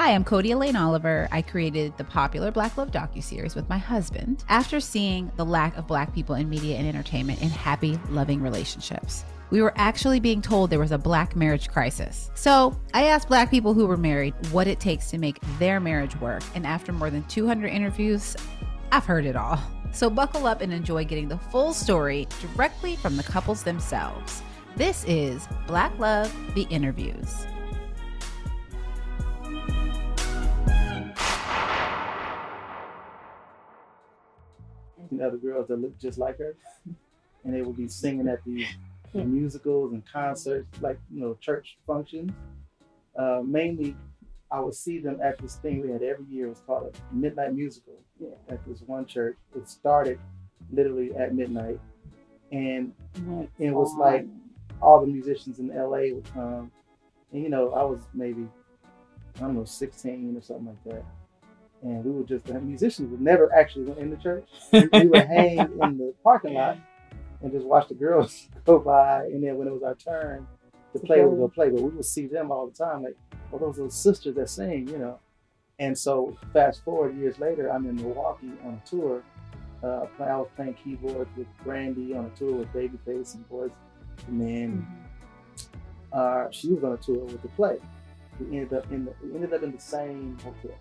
Hi, I'm Cody Elaine Oliver. I created the popular Black Love docuseries with my husband after seeing the lack of Black people in media and entertainment in happy, loving relationships. We were actually being told there was a Black marriage crisis. So I asked Black people who were married what it takes to make their marriage work. And after more than 200 interviews, I've heard it all. So buckle up and enjoy getting the full story directly from the couples themselves. This is Black Love, the interviews. Other girls that look just like her, and they would be singing at these musicals and concerts, like you know church functions. Uh, mainly, I would see them at this thing we had every year. It was called a midnight musical yeah. at this one church. It started literally at midnight, and it was like all the musicians in LA would come. And you know, I was maybe I don't know 16 or something like that and we were just the musicians would never actually went in the church. We, we would hang in the parking lot and just watch the girls go by, and then when it was our turn to play, we would go play. But we would see them all the time, like, well, those little sisters that sing, you know. And so fast forward years later, I'm in Milwaukee on a tour. Uh, I was playing keyboards with Brandy on a tour with Babyface and Boyz II Men. Mm-hmm. Uh, she was on a tour with the play. We ended up in the we ended up in the same hotel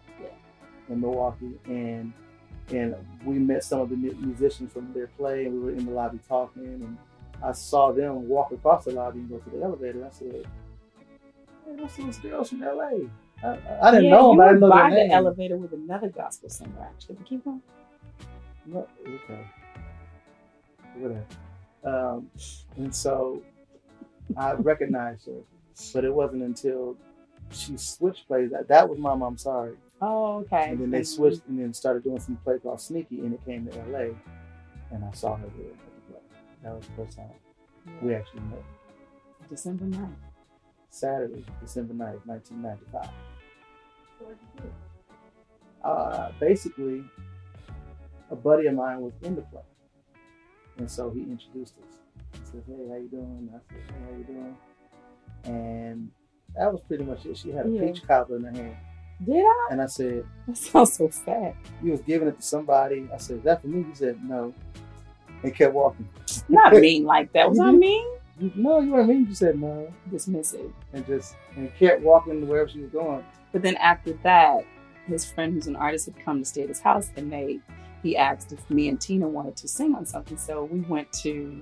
in Milwaukee, and and we met some of the musicians from their play, and we were in the lobby talking, and I saw them walk across the lobby and go to the elevator. I said, "Hey, those those girls from LA." I, I didn't yeah, know them. I didn't know by their the elevator with another gospel singer, actually. But keep going. No, okay. Whatever. Um, and so I recognized her, but it wasn't until she switched plays that that was I'm sorry. Oh, okay. And then they switched and then started doing some play called Sneaky, and it came to LA, and I saw her there at the play. That was the first time yeah. we actually met. December 9th. Saturday, December 9th, 1995. Uh, basically, a buddy of mine was in the play, and so he introduced us. He said, "Hey, how you doing?" I said, "Hey, how you doing?" And that was pretty much it. She had a yeah. peach cobbler in her hand. Did I? And I said, That sounds so sad. You was giving it to somebody. I said, Is that for me? He said, No. And kept walking. Not mean like that. Was I mean? No, you weren't mean. You said no. Dismissive. And just and kept walking to wherever she was going. But then after that, his friend who's an artist had come to stay at his house and they he asked if me and Tina wanted to sing on something. So we went to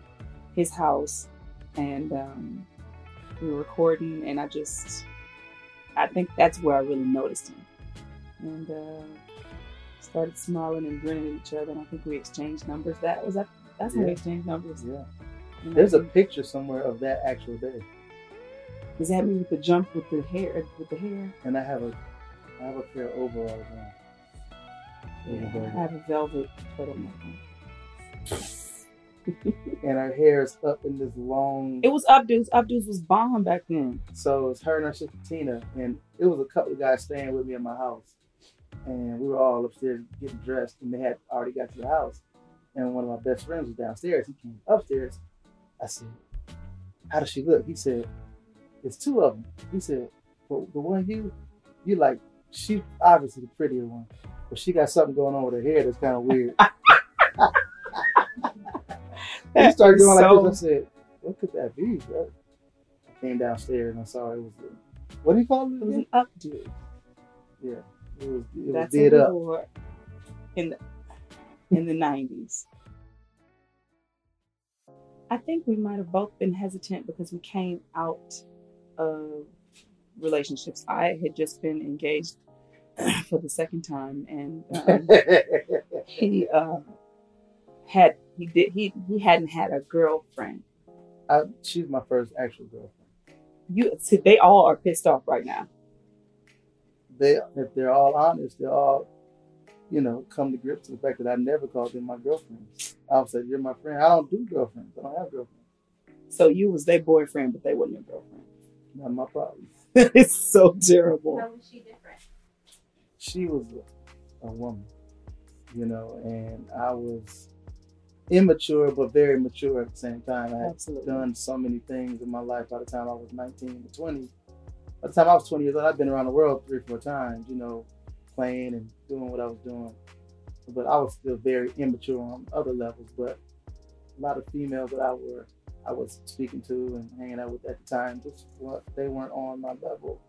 his house and um, we were recording and I just I think that's where I really noticed him. And uh, started smiling and grinning at each other. And I think we exchanged numbers. That was that. That's yeah. when we exchanged numbers. Yeah. And There's a picture somewhere of that actual day. Does that mean with the jump with the hair with the hair? And I have a I have a pair of overalls on. Yeah, I have a velvet turtleneck and her hair is up in this long. It was Updos. Updos was bomb back then. So it's her and her sister Tina, and it was a couple of guys staying with me in my house, and we were all upstairs getting dressed, and they had already got to the house, and one of my best friends was downstairs. He came upstairs. I said, "How does she look?" He said, "It's two of them." He said, "Well, the one you, you like, she obviously the prettier one, but she got something going on with her hair that's kind of weird." he started doing so, like this. I said, "What could that be?" Bro? I came downstairs and I saw it was a, what do you call it? It was an updo. Yeah, it was. It That's was did up in the in the nineties. I think we might have both been hesitant because we came out of relationships. I had just been engaged for the second time, and um, he uh, had he did he he hadn't had a girlfriend. I, she's my first actual girlfriend. You see, they all are pissed off right now. They, if they're all honest, they all, you know, come to grips with the fact that I never called them my girlfriends. I said, "You're my friend. I don't do girlfriends. I don't have girlfriends." So you was their boyfriend, but they wasn't your girlfriend. Not my problem. it's so terrible. How was she different? She was a, a woman, you know, and I was immature but very mature at the same time. I had Absolutely. done so many things in my life by the time I was 19 to 20 by the time I was 20 years old, I'd been around the world three or four times, you know, playing and doing what I was doing. But I was still very immature on other levels. But a lot of females that I were I was speaking to and hanging out with at the time, just what they weren't on my level.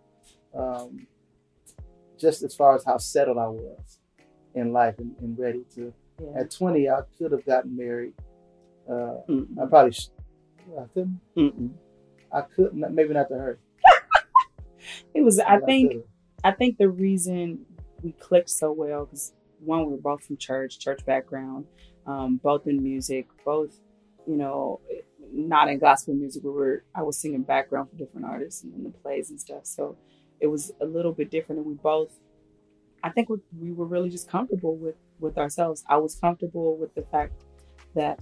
Um, just as far as how settled I was in life and, and ready to. Yeah. At 20, I could have gotten married. Uh, I probably sh- I couldn't. Mm-mm. I couldn't. Maybe not to her. It was. I but think. could've. I think the reason we clicked so well because one, we were both from church, church background, um, both in music, both, you know, not in gospel music. We were I was singing background for different artists and in the plays and stuff. So it was a little bit different, and we both, I think, we, we were really just comfortable with with ourselves. I was comfortable with the fact that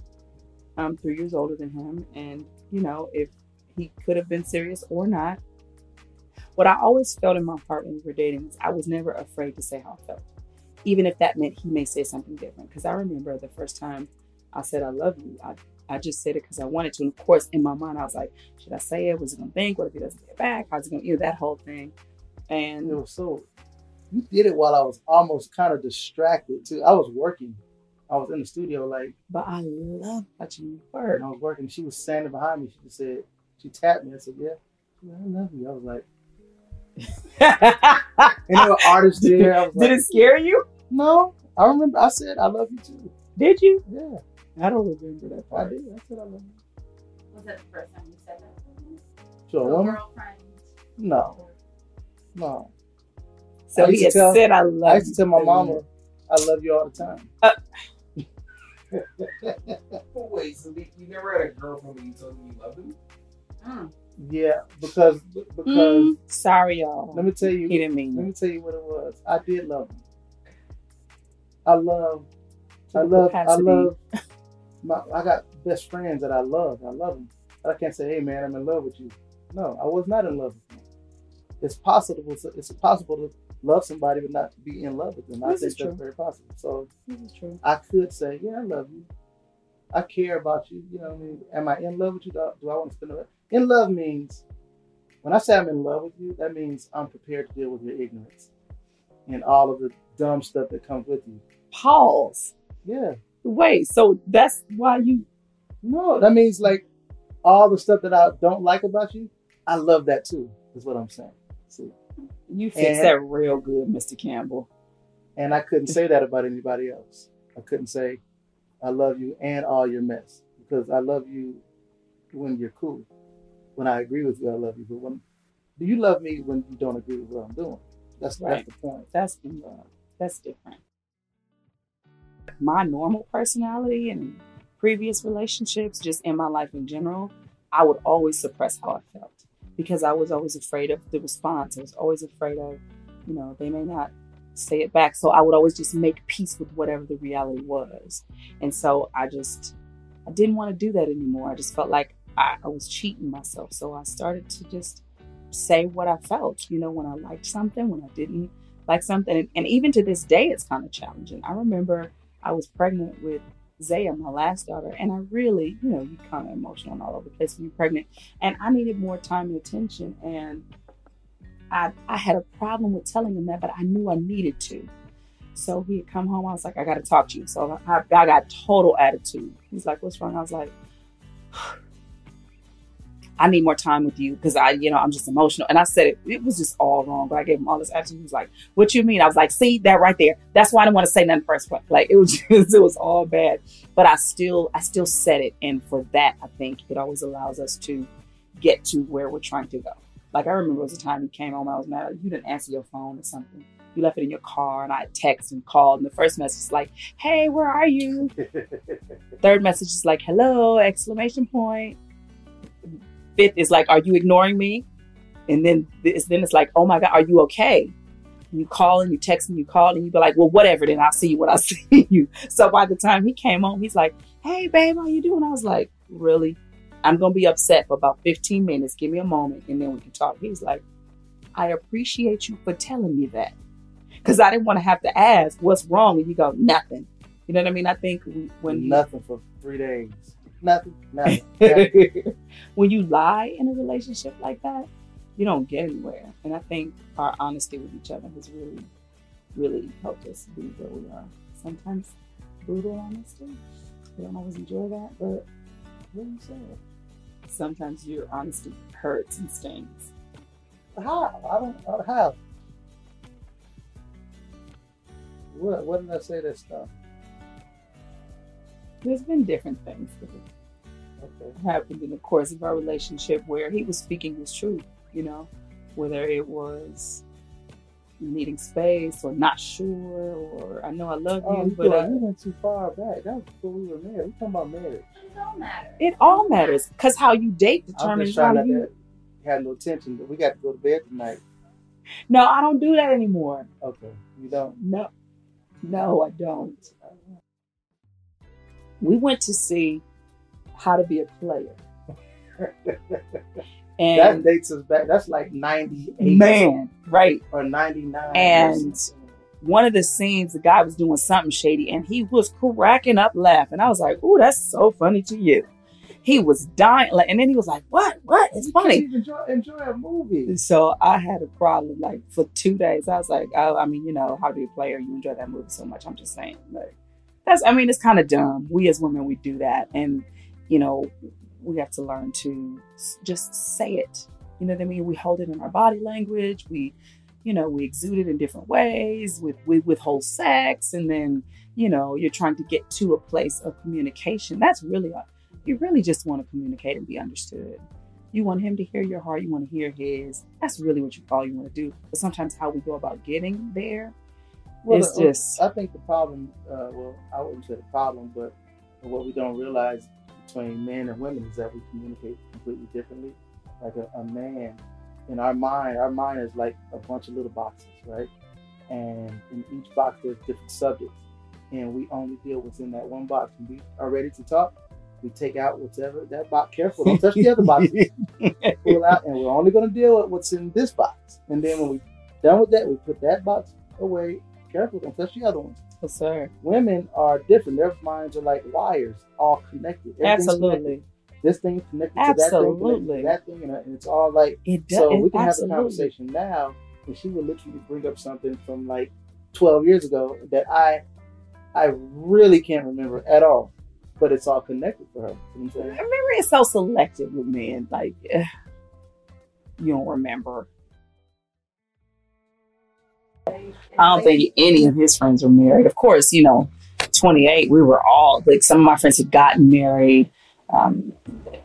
I'm three years older than him, and you know, if he could have been serious or not, what I always felt in my heart when we were dating was I was never afraid to say how I felt, even if that meant he may say something different. Because I remember the first time I said I love you, I I just said it because I wanted to. And of course, in my mind, I was like, should I say it? Was he gonna think? What if he doesn't get back? How's he gonna, you know, that whole thing. it And was so. You did it while I was almost kind of distracted too. I was working. I was in the studio, like, but I love watching you and. I was working. She was standing behind me. She just said, she tapped me. I said, "Yeah, yeah I love you." I was like, and there were artists there. I was Did like, it scare you? No, I remember. I said, "I love you too." Did you? Yeah, I don't remember that I did. I said, "I love you." Was that the first time you said that? To a woman? girlfriend. No, no. So he to had tell- said I love I used to tell my you. mama, "I love you all the time." But wait, so you you never had a girlfriend when you told me you loved him? Mm. Yeah, because because Mm, sorry, y'all. let me tell you. he you, didn't mean let me tell you what it was. I did love him. I love, I the love, I love. My, I got best friends that I love. I love them. But I can't say, "Hey, man, I'm in love with you." No, I was not in love with him. It's possible. It's possible to love somebody but not be in love with them. I This think is that's very possible. So This is true. I could say, "Yeah, I love you. I care about you." You know what I mean? Am I in love with you? Do I, do I want to spend the in love means when I say I'm in love with you, that means I'm prepared to deal with your ignorance and all of the dumb stuff that comes with you. Pause. Yeah. Wait, so that's why you No, that means like all the stuff that I don't like about you, I love that too, is what I'm saying. See? You fix And- that real good, Mr. Campbell. And I couldn't say that about anybody else. I couldn't say, I love you and all your mess. Because I love you when you're cool. When I agree with you, I love you. But when do you love me when you don't agree with what I'm doing? That's Right. that's the point. That's that's different. My normal personality and previous relationships, just in my life in general, I would always suppress how I felt because I was always afraid of the response. I was always afraid of, you know, they may not say it back. So I would always just make peace with whatever the reality was. And so I just, I didn't want to do that anymore. I just felt like I, I was cheating myself. So I started to just say what I felt, you know, when I liked something, when I didn't like something. And, and even to this day, it's kind of challenging. I remember I was pregnant with Zaya, my last daughter, and I really, you know, you kind of emotional and all over the place when you're pregnant. And I needed more time and attention. And I, I had a problem with telling him that, but I knew I needed to. So he had come home. I was like, I got to talk to you. So I, I got total attitude. He's like, What's wrong? I was like, I need more time with you because I, you know, I'm just emotional. And I said it, it was just all wrong. But I gave him all this attitude. He was like, What you mean? I was like, See that right there. That's why I didn't want to say nothing first. But like, it was just, it was all bad. But I still, I still said it. And for that, I think it always allows us to get to where we're trying to go. Like, I remember there was a time you came home, I was mad. You didn't answer your phone or something. You left it in your car, and I text and called. And the first message is like, Hey, where are you? Third message is like, hello, exclamation point. Fifth is like, are you ignoring me? And then it's, then it's like, oh my God, are you okay? And you call and you text and you call and you be like, well, whatever, then I'll see you when I see you. So by the time he came home, he's like, hey, babe, how you doing? I was like, really? I'm going to be upset for about 15 minutes. Give me a moment and then we can talk. He's like, I appreciate you for telling me that. Because I didn't want to have to ask, what's wrong? And you go, nothing. You know what I mean? I think when you, nothing for three days. Nothing. Nothing. nothing. when you lie in a relationship like that, you don't get anywhere. And I think our honesty with each other has really, really helped us be where we are. Sometimes brutal honesty. We don't always enjoy that, but what do you say? Sometimes your honesty hurts and stings. How? I don't how. What what did I say that stuff? There's been different things that Okay. have happened in the course of our relationship where he was speaking his truth, you know, whether it was needing space or not sure or I know I love Oh, you, you, but go- uh, you went too far back. That was before we were married. We talking about marriage. it all matters It all matters because how you date determines how not you. to have no tension, but we got to go to bed tonight. No, I don't do that anymore. Okay. You don't. No, no, I don't. We went to see How to Be a Player, and that dates us back. That's like 98 man, right. or 99. And- One of the scenes, the guy was doing something shady, and he was cracking up laughing. I was like, "Ooh, that's so funny to you." He was dying, like, and then he was like, "What? What? It's You funny." even enjoy, enjoy a movie. So I had a problem. Like for two days, I was like, "Oh, I mean, you know, how do you play? Or you enjoy that movie so much?" I'm just saying, like, that's. I mean, it's kind of dumb. We as women, we do that, and you know, we have to learn to just say it. You know what I mean? We hold it in our body language. We, you know, we exude it in different ways. With we withhold sex, and then you know, you're trying to get to a place of communication. That's really, you really just want to communicate and be understood. You want him to hear your heart. You want to hear his. That's really what you all you want to do. But sometimes how we go about getting there Well, is the- just I think the problem, uh, well, I wouldn't say the problem, but what we don't realize between men and women is that we communicate completely differently. Like a, a man, in our mind, our mind is like a bunch of little boxes, right? And in each box, there's different subjects. And we only deal what's in that one box. When we are ready to talk, we take out whatever that box. Careful, don't touch the other boxes. Pull out, and we're only going to deal with what's in this box. And then when we're done with that, we put that box away. Careful, don't touch the other ones oh, sir. women are different. Their minds are like wires, all connected. Absolutely. connected. This thing's connected to that thing, connected to that thing, and, uh, and it's all like. It does. So we can absolutely. have a conversation now, and she would literally bring up something from like 12 years ago that I, I really can't remember at all, but it's all connected for her. You know what I'm saying? Memory is so selective with men. Like you don't remember. I don't think any of his friends were married. Of course, you know, 28, we were all like some of my friends had gotten married. Um,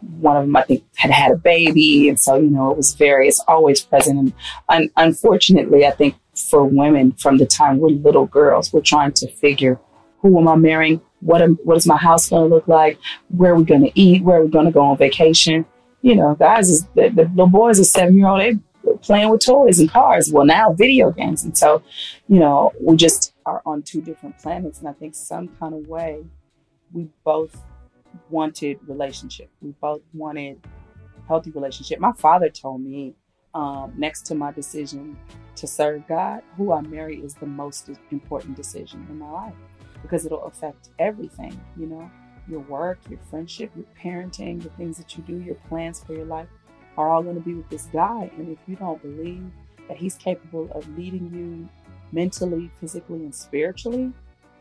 one of them, I think, had had a baby. And so, you know, it was very, it's always present. And un- unfortunately, I think for women from the time we're little girls, we're trying to figure who am I marrying? What, am, what is my house going to look like? Where are we going to eat? Where are we going to go on vacation? You know, guys, is the, the little boys are seven year old, they playing with toys and cars. Well, now video games. And so, you know, we just are on two different planets. And I think some kind of way we both wanted relationship. We both wanted healthy relationship. My father told me um, next to my decision to serve God, who I marry is the most important decision in my life because it'll affect everything, you know, your work, your friendship, your parenting, the things that you do, your plans for your life are all going to be with this guy. And if you don't believe that he's capable of leading you mentally, physically, and spiritually,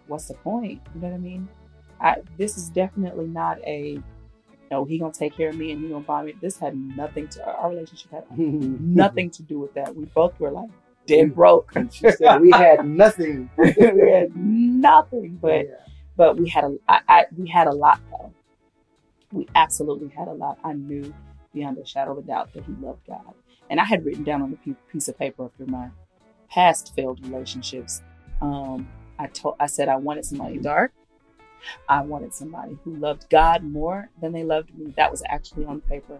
what's the point? You know what I mean? I, this is definitely not a, no, he gonna take care of me and he gonna buy me. This had nothing to our relationship had nothing to do with that. We both were like dead broke. And she said we had nothing. we had nothing, but Yeah. but we had a I, I, we had a lot though. We absolutely had a lot. I knew beyond a shadow of a doubt that he loved God, and I had written down on a piece of paper after my past failed relationships. Um, I told I said I wanted somebody dark. I wanted somebody who loved God more than they loved me. That was actually on paper,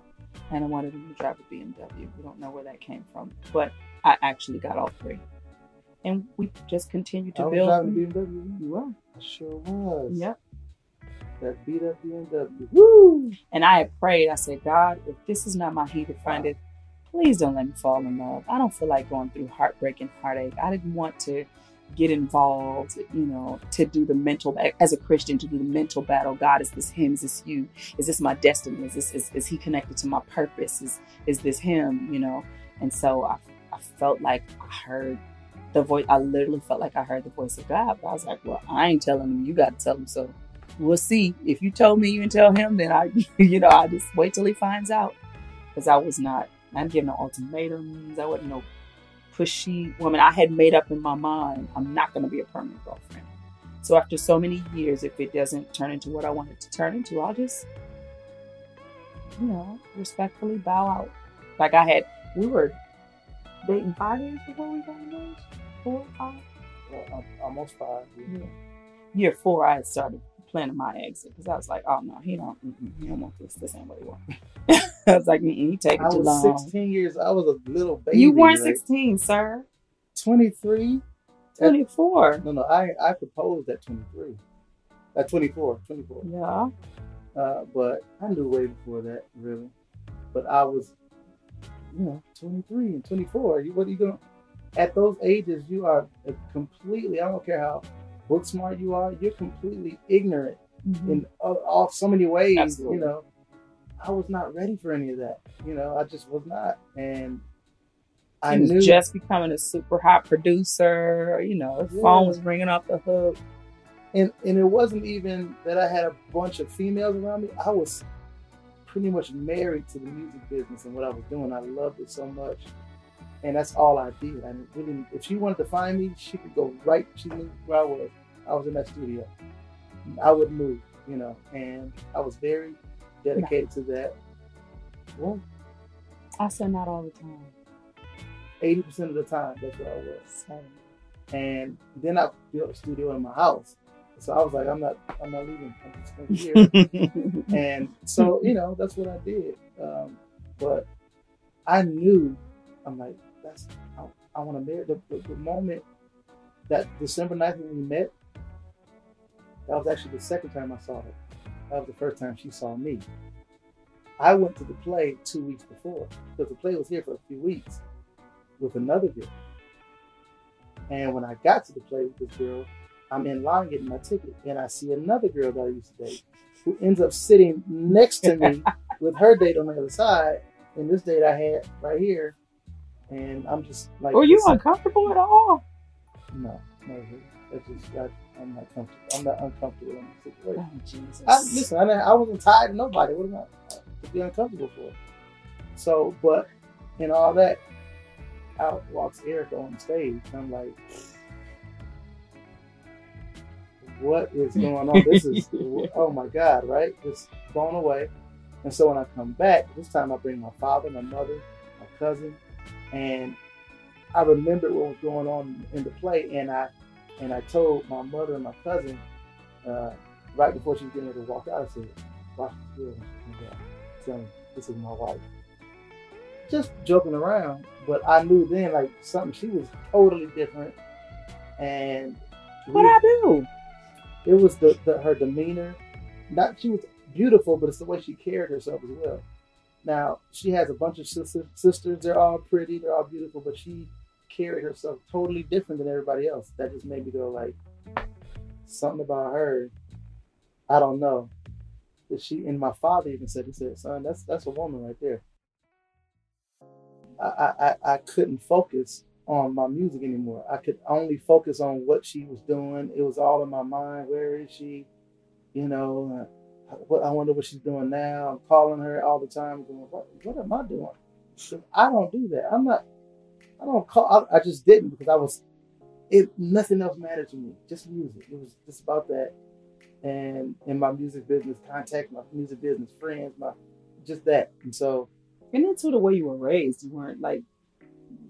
and I wanted him to drive a BMW. We don't know where that came from, but I actually got all three, and we just continued to I was build. driving BMW. You were. Sure was. Yep. That beat up BMW. Woo! And I had prayed. I said, God, if this is not my heated findeth, please don't let me fall in love. I don't feel like going through heartbreak and heartache. I didn't want to get involved, you know, to do the mental as a Christian to do the mental battle. God, is this him? Is this you? Is this my destiny? Is this is, is he connected to my purpose? Is is this him? You know? And so I, I felt like I heard the voice. I literally felt like I heard the voice of God. But I was like, well, I ain't telling him. You got to tell him. So we'll see. If you told me you didn't tell him, then I, you know, I just wait till he finds out. Because I was not, I didn't give no ultimatums. I wasn't no pushy woman. I had made up in my mind, I'm not going to be a permanent girlfriend. So after so many years, if it doesn't turn into what I want it to turn into, I'll just, you know, respectfully bow out. Like I had, we were dating five years before we got engaged. Four, five. Well, almost five. Yeah. Year four, I had started planning my exit because I was like, oh no, he don't, he don't want this. This ain't what he wants. I was like, he take it I too was long. 16 years. I was a little baby. you weren't right? 16, sir. 23. 24. No, no. I I proposed at 23. At 24. 24. Yeah. Uh, but I knew way before that, really. But I was, you know, 23 and 24. You, what are you going to, at those ages, you are completely, I don't care how book smart you are, you're completely ignorant mm-hmm. in all, all so many ways, Absolutely. you know. I was not ready for any of that. You know, I just was not. And I he was knew just becoming a super hot producer. You know, his phone was ringing off the hook. and and it wasn't even that I had a bunch of females around me. I was pretty much married to the music business and what I was doing. I loved it so much, and that's all I did. I really, if she wanted to find me, she could go right. She knew where I was. I was in that studio. I would move, you know, and I was very dedicated to that. Well, I said not all the time. eighty percent of the time, that's what I was. So, And then I built a studio in my house. So I was like, I'm not, I'm not leaving. I'm just here. and so you know that's what I did. Um, but I knew I'm like that's I, I want to marry. The, the, the moment that December 9th when we met, that was actually the second time I saw her. That was the first time she saw me. I went to the play two weeks before because the play was here for a few weeks with another girl. And when I got to the play with this girl, I'm in line getting my ticket, and I see another girl that I used to date who ends up sitting next to me with her date on the other side, and this date I had right here, and I'm just like, Were you uncomfortable at all? No, no, that's just I, I'm not comfortable. I'm not uncomfortable in this situation. Oh, Jesus. I, listen, I, I wasn't tied to nobody. What am I uh, to be uncomfortable for? So, but in all that, out walks Erica on stage. I'm like, what is going on? This is, oh my God, right? Just blown away. And so when I come back, this time I bring my father, my mother, my cousin, and I remembered what was going on in the play, and I and I told my mother and my cousin uh, right before she was getting ready to walk out, I said, "Watch this girl when she comes out. Tell me this is my wife." Just joking around, but I knew then like something. She was totally different, and What I do? it was the, the her demeanor. Not she was beautiful, but it's the way she carried herself as well. Now she has a bunch of sister, sisters. They're all pretty. They're all beautiful, but she carried herself totally different than everybody else. That just made me go like something about her. I don't know. That she and my father even said, he said, "Son, that's that's a woman right there." I I, I- I couldn't focus on my music anymore. I could only focus on what she was doing. It was all in my mind. Where is she? You know, uh, what I wonder what she's doing now. I'm calling her all the time, going, "What? What am I doing? I don't do that. I'm not. I don't call. I, I just didn't because I was. It nothing else mattered to me. Just music. It was just about that, and in my music business contacts, my music business friends, my just that. And so And then too, the way you were raised, you weren't like,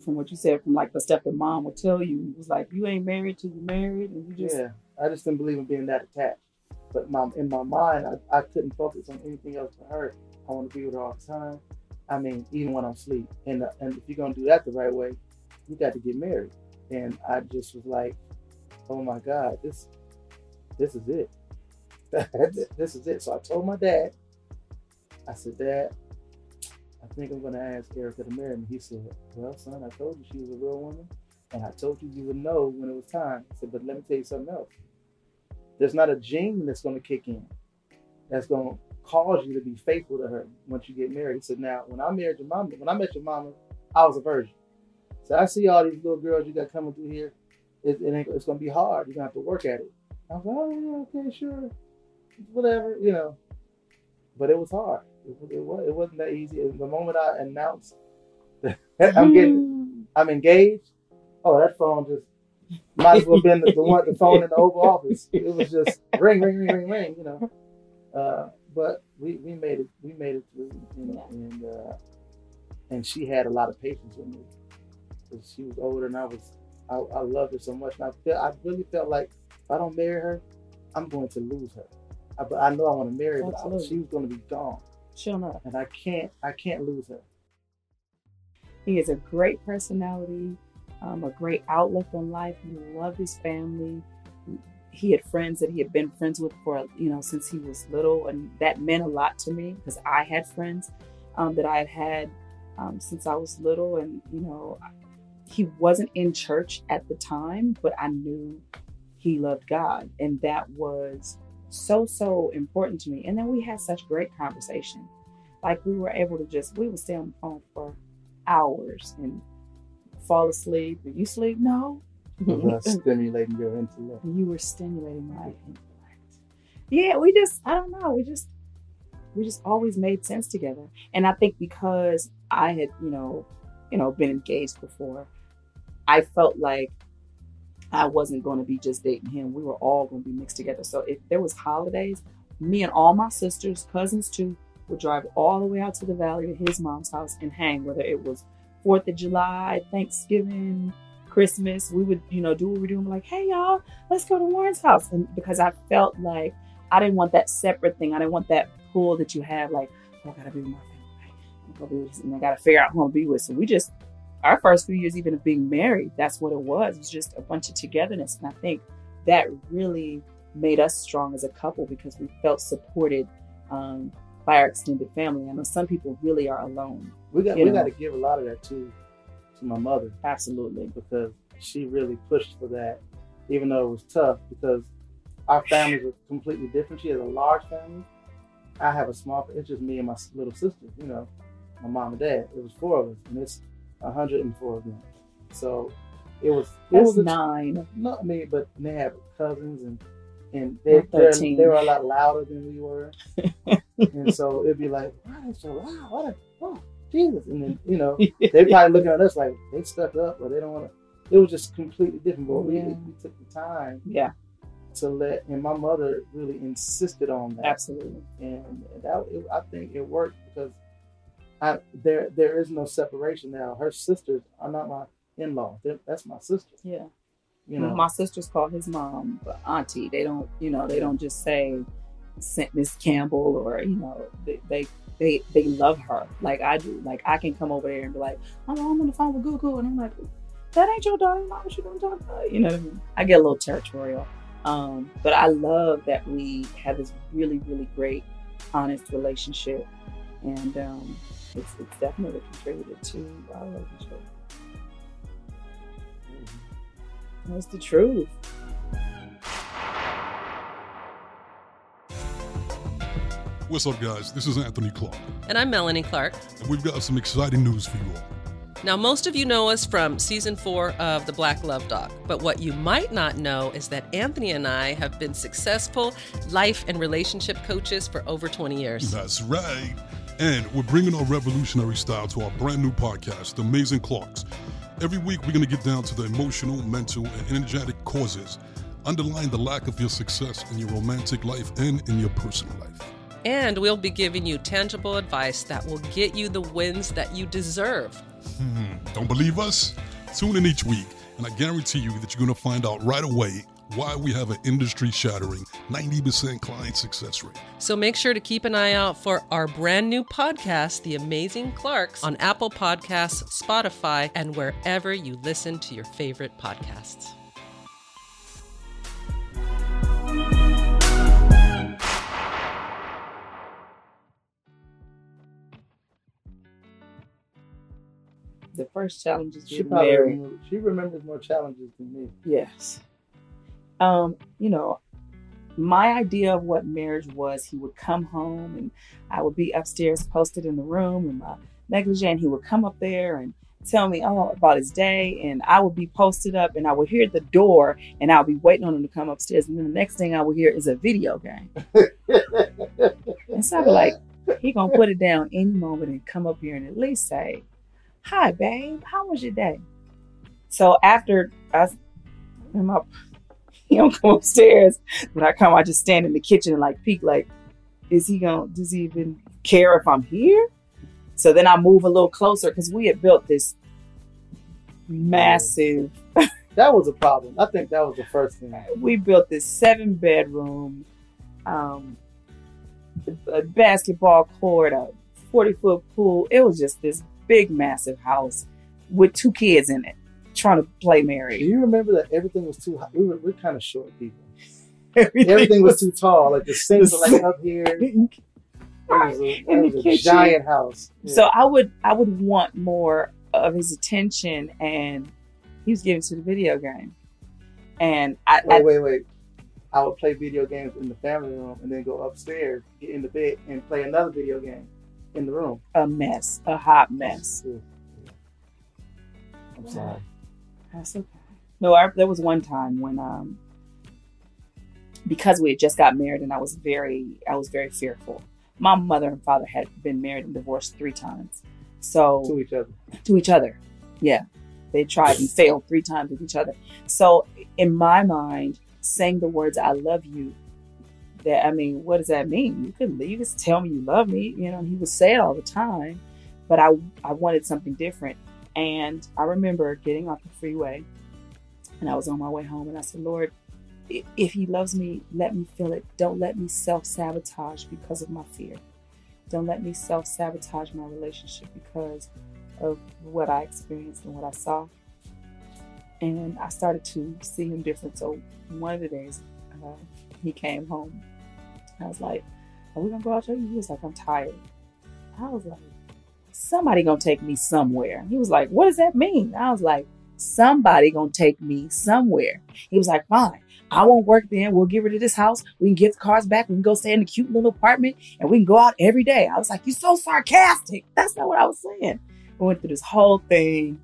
from what you said, from like the stuff that mom would tell you, it was like you ain't married till you married, and you just yeah, I just didn't believe in being that attached. But my in my mind, I, I couldn't focus on anything else but her. I want to be with her all the time. I mean, even when I'm asleep. And uh, and if you're gonna do that the right way, you got to get married. And I just was like, oh my God, this this is it. this is it. So I told my dad. I said, Dad, I think I'm gonna ask Erica to marry me. He said, Well, son, I told you she was a real woman. And I told you you would know when it was time. I said, but let me tell you something else. There's not a gene that's going to kick in that's going to cause you to be faithful to her once you get married. He said, now, when I married your mama, when I met your mama, I was a virgin. So I see all these little girls you got coming through here. It, it it's gonna be hard. You're gonna have to work at it. I was like, oh yeah, okay, sure, whatever, you know. But it was hard. It, was- it, was, it wasn't that easy. And the moment I announced that I'm getting, I'm engaged. Oh, that phone just might as well have been the, the one, the phone in the Oval Office. It was just ring, ring, ring, ring, ring. You know. Uh, but we, we made it. We made it through. You know, and uh, and she had a lot of patience with me. 'Cause she was older, and I was. I, I loved her so much. And I feel, I really felt like if I don't marry her, I'm going to lose her. I, but I know I want to marry her. But she was going to be gone, Sure enough. and I can't. I can't lose her. He is a great personality, um, a great outlook on life. He loved his family. He had friends that he had been friends with for you know since he was little, and that meant a lot to me because I had friends um, that I had had um, since I was little, and you know he wasn't in church at the time, but I knew he loved God, and that was so so important to me. And then we had such great conversation, like we were able to just we would stay on the phone for hours and fall asleep. Did you sleep? No. Stimulating your intellect. you were stimulating my intellect. Yeah, we just I don't know, we just we just always made sense together. And I think because I had, you know, you know, been engaged before, I felt like I wasn't going to be just dating him. We were all going to be mixed together. So if there was holidays, me and all my sisters, cousins too, would drive all the way out to the valley to his mom's house and hang, whether it was Fourth of July, Thanksgiving, Christmas. We would, you know, do what we were doing. Like, hey y'all, let's go to Warryn's house. And because I felt like I didn't want that separate thing. I didn't want that pull that you have, like, oh, I gotta be with my family. I gotta be with this, and I gotta figure out who I'm gonna be with. So we just our first few years even of being married, that's what it was. It was just a bunch of togetherness. And I think that really made us strong as a couple because we felt supported um, by our extended family. I know some people really are alone. We got we know. got to give a lot of that to to my mother Absolutely. because she really pushed for that, even though it was tough because our families were completely different. She has a large family. I have a small. It's just me and my little sister. You know, my mom and dad. It was four of us, and it's 104 of them. So it was. It That's was a, nine. not me, but they have cousins and and they they're, they were a lot louder than we were, and so it'd be like, why are they so loud? Why they, oh Jesus! And then you know they probably looking at us like they stuck up or they don't want to. It was just completely different, but we, we took the time Yeah, to let, and my mother really insisted on that, absolutely. and that it, I think it worked because I there there is no separation now. Her sisters are not my in-laws; They're- that's my sister. Yeah. You know, My sisters call his mom auntie. They don't, you know, they don't just say Miss Campbell or you know, they, they they they love her like I do. Like I can come over there and be like, oh, I'm on the phone with Google, and I'm like, that ain't your daughter. Why was you gonna talk about? You know what I mean? I get a little territorial, um, but I love that we have this really really great, honest relationship, and um, it's it's definitely contributed to our relationship. That's the truth. What's up, guys? This is Anthony Clark, And I'm Melanie Clark. and we've got some exciting news for you all. Now, most of you know us from season four of The Black Love Doc, but what you might not know is that Anthony and I have been successful life and relationship coaches for over 20 years. That's right. And we're bringing our revolutionary style to our brand new podcast, The Amazing Clarks. Every week, we're going to get down to the emotional, mental, and energetic causes underlying the lack of your success in your romantic life and in your personal life. And we'll be giving you tangible advice that will get you the wins that you deserve. Hmm, don't believe us? Tune in each week, and I guarantee you that you're going to find out right away why we have an industry shattering 90% client success rate. So make sure to keep an eye out for our brand new podcast, The Amazing Clarks, on Apple Podcasts, Spotify, and wherever you listen to your favorite podcasts. The first challenge is she probably married. remember- she remembers more challenges than me. Yes. Um, you know, my idea of what marriage was, he would come home and I would be upstairs posted in the room in my negligee, and he would come up there and tell me oh about his day, and I would be posted up, and I would hear the door, and I'll be waiting on him to come upstairs, and then the next thing I would hear is a video game. And so I'd be like, he gonna put it down any moment and come up here and at least say, "Hi, babe, how was your day?" So after I, am up, he don't come upstairs. When I come, I just stand in the kitchen and like peek, like, is he gonna? Does he even care if I'm here? So then I move a little closer because we had built this massive. That was a problem. I think that was the first thing. We built this seven bedroom, um, a basketball court, a forty foot pool. It was just this big, massive house with two kids in it, trying to play Do you remember that everything was too high? We were, we're kind of short people. Everything was too tall. Like the sinks were like up here. It was a, In it the was a kitchen. giant house. Yeah. So I would I would want more of his attention, and he was giving to the video game. And I, wait, I wait, wait. I would play video games in the family room and then go upstairs, get in the bed, and play another video game in the room. a mess, a hot mess. I'm sorry. That's okay. No, I, there was one time when um because we had just got married and I was very I was very fearful. My mother and father had been married and divorced three times. So To each other. to each other. Yeah. They tried and failed three times with each other. So in my mind, saying the words I love you, that I mean, what does that mean? You can you just tell me you love me, you know, he would say it all the time. But I I wanted something different. And I remember getting off the freeway and I was on my way home and I said, Lord, if he loves me, let me feel it. Don't let me self sabotage because of my fear. Don't let me self sabotage my relationship because of what I experienced and what I saw. And I started to see him different. So one of the days, uh, he came home. I was like, "Are we gonna go out eat?" He was like, "I'm tired." I was like, "Somebody gonna take me somewhere." He was like, "What does that mean?" I was like, "Somebody gonna take me somewhere." He was like, "Fine, I won't work then. We'll get rid of this house. We can get the cars back. We can go stay in the cute little apartment, and we can go out every day." I was like, "You're so sarcastic." That's not what I was saying. We went through this whole thing.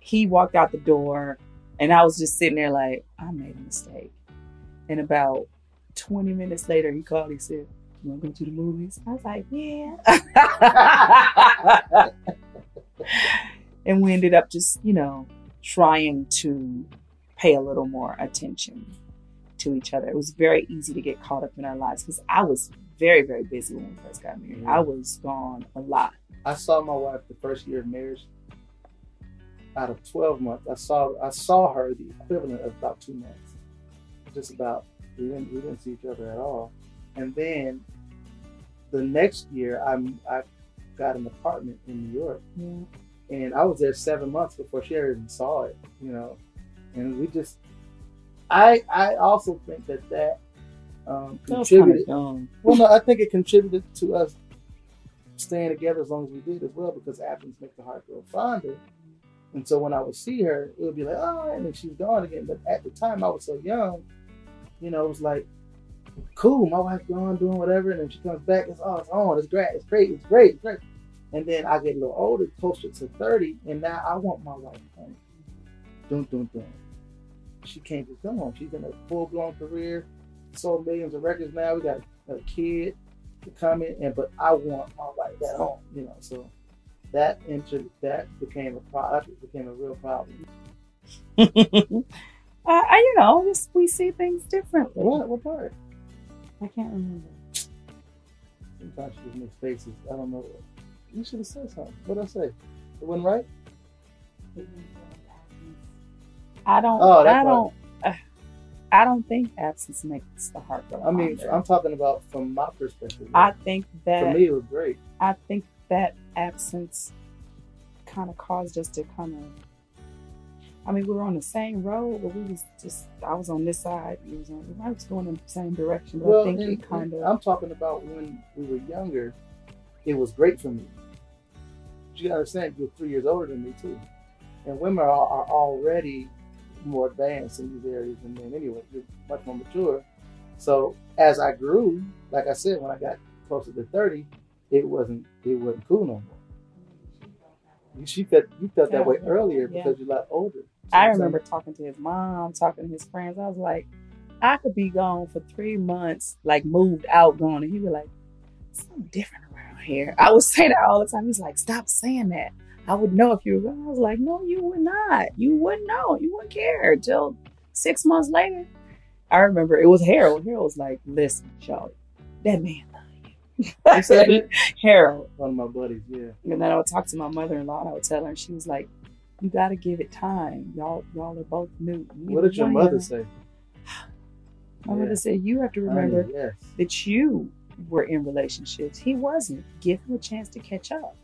He walked out the door, and I was just sitting there like, I made a mistake. And about 20 minutes later, he called. He said, You want to go to the movies? I was like, Yeah. and we ended up just, you know, trying to pay a little more attention to each other. It was very easy to get caught up in our lives because I was very, very busy when we first got married. I was gone a lot. I saw my wife the first year of marriage. Out of twelve months, I saw I saw her the equivalent of about two months. Just about. We didn't we didn't see each other at all. And then the next year, I I got an apartment in New York, and I was there seven months before she ever even saw it. You know, and we just. I I also think that that um, contributed. Well, no, I think it contributed to us staying together as long as we did as well because absence makes the heart grow fonder. And so when I would see her, it would be like, oh, and then she's gone again. But at the time, I was so young, you know, it was like, cool, my wife's gone doing whatever, and then she comes back, it's oh, it's on, it's great, it's great, it's great, it's great. And then I get a little older, closer to 30, and now I want my wife home. Dun, dun, dun. She can't just come home. She's in a full blown career, sold millions of records now. We got a kid in, and but I want my wife at home, you know. So that inter- that became a problem. That became a real problem. uh, I, you know, just we see things differently. What? What part? I can't remember. Sometimes she just makes faces. I don't know. You should have said something. What did I say? It wasn't right. I don't. Oh, I don't. Uh, I don't think absence makes the heart go. I mean. I'm talking about from my perspective. I think that For me, it was great. I think that absence kind of caused us to kind of. I mean, we were on the same road, but we was just. I was on this side. He was on. I was going in the same direction, but Well, I think it kind of. I'm talking about when we were younger. It was great for me. You gotta understand, you're three years older than me too, and women are, are already more advanced in these areas than men. Anyway, you're much more mature. So as I grew, like I said, when I got closer to thirty, it wasn't it wasn't cool no more. She felt you felt that way Yeah. earlier Yeah. because you're a lot older. I remember talking to his mom, talking to his friends. I was like, I could be gone for three months, like moved out, gone, and he was like, something different around here. I would say that all the time. He's like, stop saying that. I would know if you were gone. I was like, no, you would not. You wouldn't know. You wouldn't care until six months later. I remember it was Harold. Harold was like, listen, y'all, that man. You said? Harold. One of my buddies, yeah. And then I would talk to my mother-in-law and I would tell her, and she was like, "You got to give it time. Y'all, y'all are both new." What did your mother say? My Yeah. mother said, "You have to remember yes. that you were in relationships. He wasn't. Give him a chance to catch up.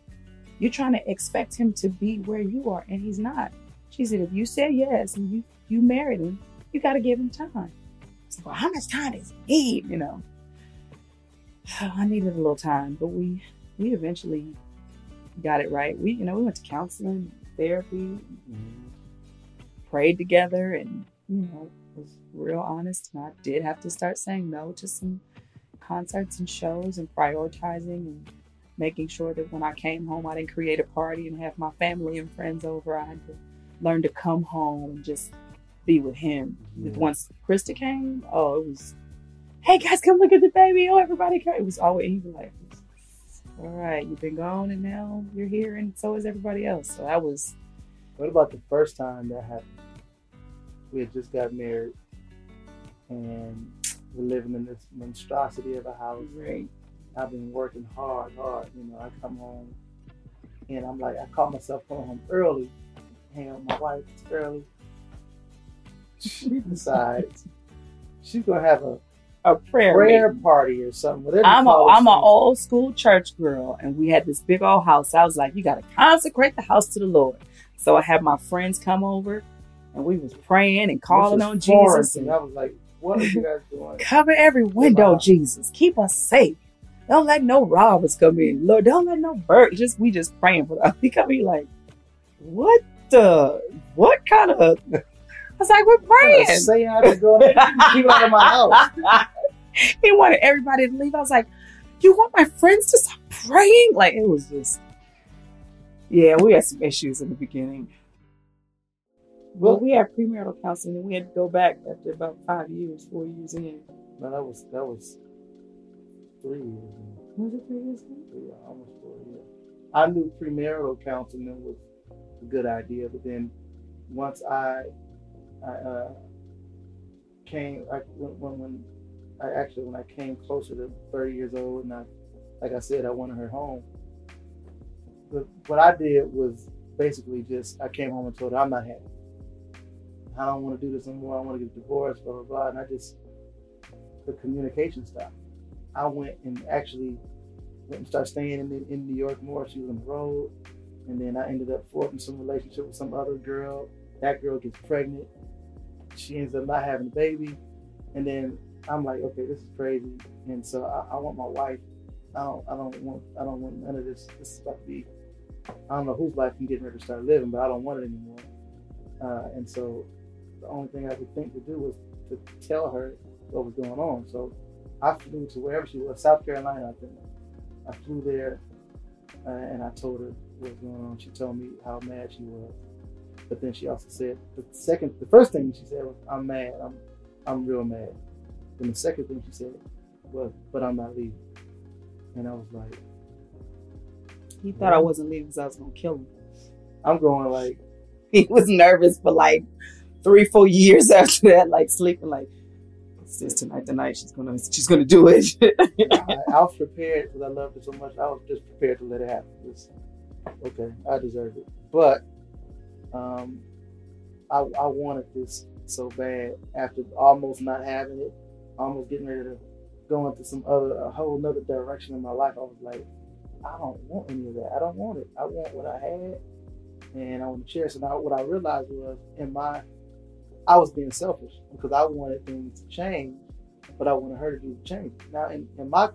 You're trying to expect him to be where you are, and he's not." She said, "If you said yes and you you married him, you got to give him time." So, well, how much time does he need? You know, I needed a little time, but we we eventually got it right. We you know we went to counseling, therapy, Mhm. prayed together and you know was real honest. And i did have to start saying no to some concerts and shows and prioritizing and making sure that when i came home i didn't create a party and have my family and friends over. I had to learn to come home and just be with him. Yeah. once krista came oh it was hey guys come look at the baby. Oh everybody come. It was always he was like all right you've been gone and now you're here and so is everybody else so that was What about the first time that happened? We had just got married and we're living in this monstrosity of a house. great I've been working hard, hard. You know, I come home and I'm like, I caught myself coming home early, hang out with my wife it's early. She decides she's gonna have a a prayer, prayer meeting. party or something. Whatever I'm a I'm an old school church girl, and we had this big old house. I was like, you got to consecrate the house to the Lord. So I had my friends come over, and we was praying and calling on Jesus. and. I was like, what are you guys doing? cover every window, Wow. Jesus. Keep us safe. Don't let no robbers come in. Lord, don't let no bird. Just we just praying for them. He come in like, what the? What kind of? I was like, we're praying. Say I to go keep out of my house. he wanted everybody to leave. I was like, you want my friends to stop praying? Like it was just, yeah, we had some issues in the beginning. Well, we had premarital counseling, and we had to go back after about five years, four years in. no, that was that was three years. Was it three years in? Three, almost four years. I knew premarital counseling was a good idea, but then once I, I uh, came, I, when, when I actually when I came closer to 30 years old, and I, like I said, I wanted her home. But what I did was basically just I came home and told her I'm not happy. I don't want to do this anymore. I want to get divorced, blah blah blah. And I just the communication stopped. I went and actually went and started staying in, in New York more. She was on the road, and then I ended up forming some relationship with some other girl. That girl gets pregnant. She ends up not having a baby, and then I'm like, okay, this is crazy. And so I, I want my wife. I don't. I don't want. I don't want none of this. This is about to be. I don't know whose life I'm getting ready to start living, but I don't want it anymore. Uh, and so the only thing I could think to do was to tell her what was going on. So I flew to wherever she was, South Carolina, I think. I flew there uh, and I told her what was going on. She told me how mad she was. But then she also said the second, the first thing she said was, "I'm mad. I'm, I'm real mad." Then the second thing she said was, "But I'm not leaving." And I was like, He thought I wasn't leaving because I was gonna kill him. I'm going like, He was nervous for like three, four years after that, like sleeping like. It's this tonight, tonight. She's gonna, she's gonna do it. I, I was prepared because I loved it so much. I was just prepared to let it happen. Just, okay, I deserve it. But um, I, I wanted this so bad after almost not having it, almost getting ready to go into some other, a whole nother direction in my life. I was like, I don't want any of that. I don't want it. I want what I had, and I want to cherish it. Now, what I realized was in my, I was being selfish because I wanted things to change, but I wanted her to do the change. Now, in, in my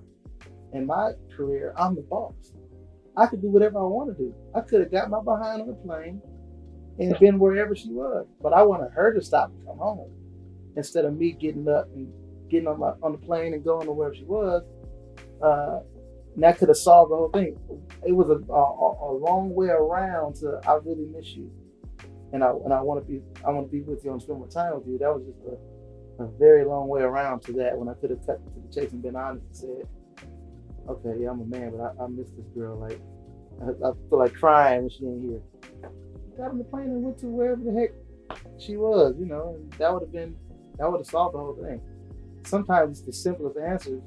in my career, I'm the boss. I could do whatever I want to do. I could have got my behind on the plane and been wherever she was, but I wanted her to stop and come home instead of me getting up and getting on my on the plane and going to wherever she was. Uh, And that could have solved the whole thing. It was a, a, a long way around to I really miss you, and I and I want to be I want to be with you and spend more time with you. That was just a, a very long way around to that. When I could have cut to the chase and been honest and said, "Okay, yeah, I'm a man, but I, I miss this girl. Like I, I feel like crying when she ain't here." Got on the plane and went to wherever the heck she was, you know, and that would have been that would have solved the whole thing. Sometimes it's the simplest answers,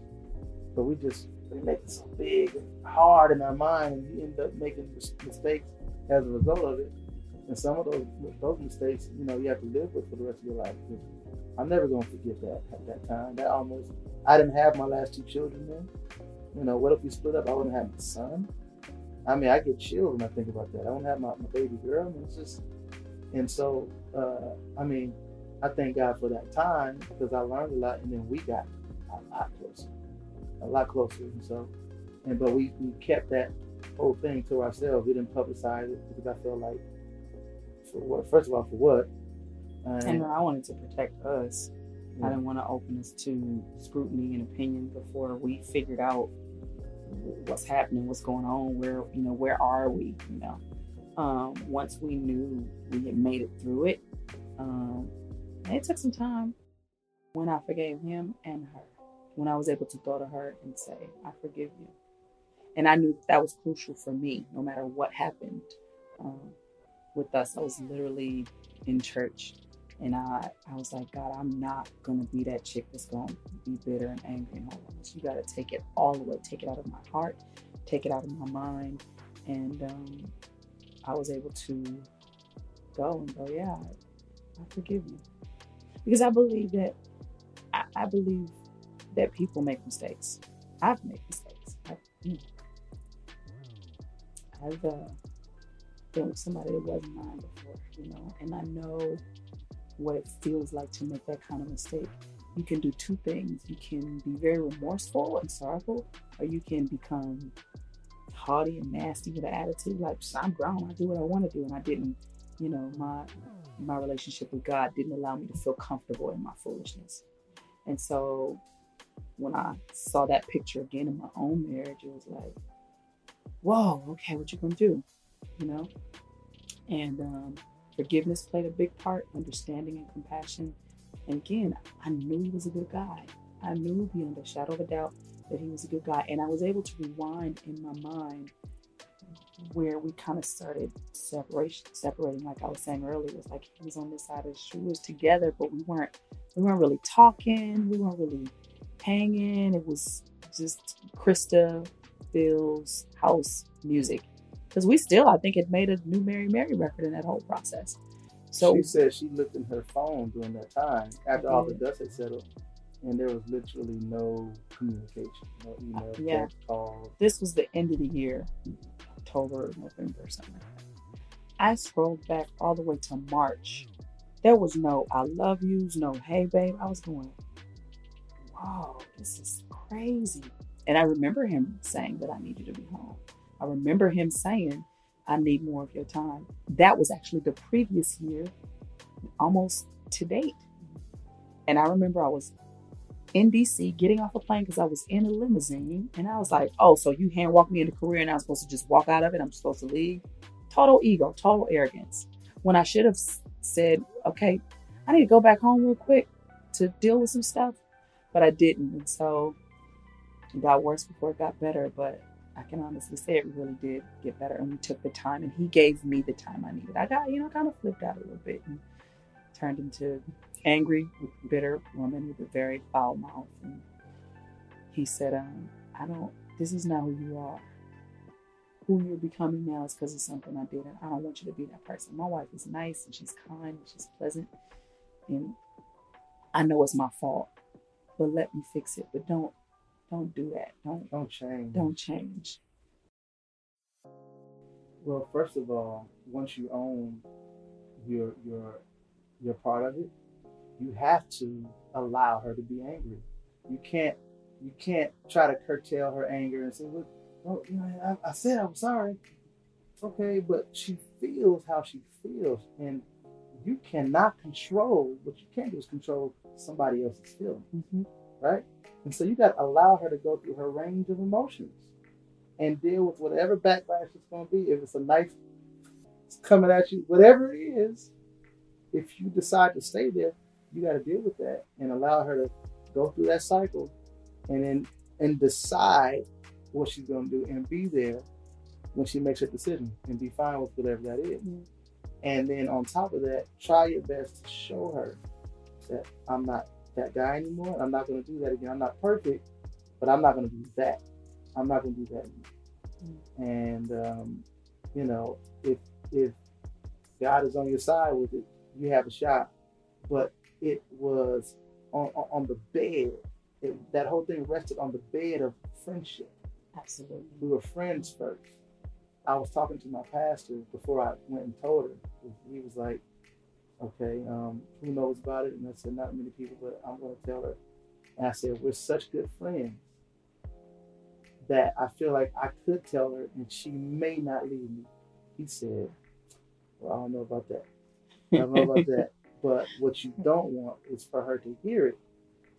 but we just we make it so big and hard in our mind, and we end up making mistakes as a result of it. And some of those those mistakes, you know, you have to live with for the rest of your life. I'm never gonna forget that at that time. That almost I didn't have my last two children then. You know, what if we split up? I wouldn't have my son. I mean, I get chilled when I think about that. I don't have my, my baby girl. I mean, it's just, and so, uh, I mean, I thank God for that time because I learned a lot, and then we got a lot closer, a lot closer. And so, and but we, we kept that whole thing to ourselves. We didn't publicize it because I felt like, for what? First of all, for what? and I wanted to protect us. Yeah. I didn't want to open us to scrutiny and opinion before we figured out what's happening, what's going on, where you know where are we, you know. Um, once we knew we had made it through it, um, it took some time. When I forgave him and her, when I was able to go to her and say, "I forgive you," and I knew that was crucial for me, no matter what happened um, with us. I was literally in church and I, I was like, God, I'm not gonna be that chick that's gonna be bitter and angry and all this. You gotta take it all the way, take it out of my heart, take it out of my mind. And um, I was able to go and go, yeah, I, I forgive you. Because I believe that I, I, believe that people make mistakes. I've made mistakes. I've, you know, I've uh, been with somebody that wasn't mine before, you know, and I know what it feels like to make that kind of mistake. You can do two things. You can be very remorseful and sorrowful, or you can become haughty and nasty with an attitude like I'm grown, I do what I want to do, and I didn't, you know, my my relationship with God didn't allow me to feel comfortable in my foolishness. And so when I saw that picture again in my own marriage, it was like, whoa, okay, what you gonna do? You know? And um, Forgiveness played a big part, understanding and compassion. And again, I knew he was a good guy. I knew beyond a shadow of a doubt that he was a good guy. And I was able to rewind in my mind where we kind of started separation separating like I was saying earlier. It was like he was on this side of the street. We was together, but we weren't we weren't really talking. We weren't really hanging. It was just Krista, Bill's house music because we still, I think, had made a new Mary Mary record in that whole process. So she said she looked in her phone during that time after all the dust had settled, and there was literally no communication, no email, yeah. calls. This was the end of the year, October, November, something like that. I scrolled back all the way to March. There was no I love yous, no hey babe. I was going, wow, this is crazy. And I remember him saying that I needed to be home. I remember him saying, I need more of your time. That was actually the previous year, almost to date. And I remember I was in DC getting off a plane because I was in a limousine. And I was like, oh, so you hand walk me into career and I'm supposed to just walk out of it? I'm supposed to leave? Total ego, total arrogance. When I should have said, okay, I need to go back home real quick to deal with some stuff. But I didn't. And so it got worse before it got better. But I can honestly say it really did get better. And we took the time, and he gave me the time I needed. I got, you know, kind of flipped out a little bit and turned into angry, bitter woman with a very foul mouth. And he said, um, I don't, this is not who you are. Who you're becoming now is because of something I did. And I don't want you to be that person. My wife is nice and she's kind and she's pleasant. And I know it's my fault, but let me fix it. But don't don't do that. Don't don't change. Don't change. Well, first of all, once you own your your your part of it, you have to allow her to be angry. You can't you can't try to curtail her anger and say, "Look, oh, you know, I, I said I'm sorry." Okay, but she feels how she feels, and you cannot control. What you can't do is control somebody else's feelings, mm-hmm. Right? And so you got to allow her to go through her range of emotions. and deal with whatever backlash it's going to be. If it's a knife coming at you, whatever it is, if you decide to stay there, you got to deal with that and allow her to go through that cycle and then and decide what she's going to do and be there when she makes her decision and be fine with whatever that is. Mhm. And then on top of that, try your best to show her that I'm not that guy anymore. I'm not going to do that again. I'm not perfect, but I'm not going to do that. I'm not going to do that anymore. And um, you know, if if God is on your side with it, you have a shot. But it was on on, on the bed. It, that whole thing rested on the bed of friendship. Absolutely. We were friends first. I was talking to my pastor before I went and told her. He was like, "Okay, um, who knows about it?" And I said, "Not many people, but I'm going to tell her." And I said, "We're such good friends that I feel like I could tell her, and she may not leave me." He said, "Well, I don't know about that. I don't know about that. But what you don't want is for her to hear it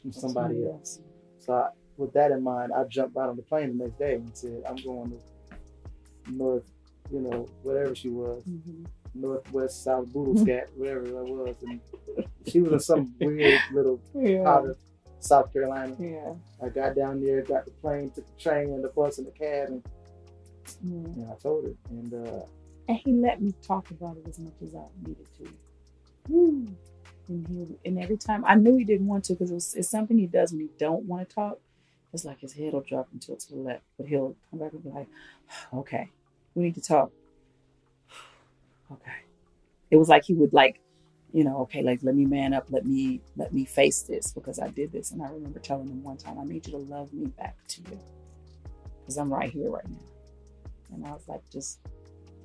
from somebody else." So I, with that in mind, I jumped out on the plane the next day and said, I'm going to North, you know, whatever she was, Mhm. Northwest, South Boodlescat, whatever that was. And she was in some weird little Yeah. part of South Carolina. Yeah. I got down there, got the plane, took the train and the bus and the cab, and, Yeah. and I told her. And uh, And he let me talk about it as much as I needed to. Woo. And he and every time I knew he didn't want to because it it's something he does when he don't want to talk. It's like his head will drop and tilt to the left, but he'll come back and be like, "Okay, we need to talk." Okay. It was like he would like, you know, okay, like let me man up, let me let me face this because I did this, and I remember telling him one time, "I need you to love me back to you because I'm right here right now," and I was like, just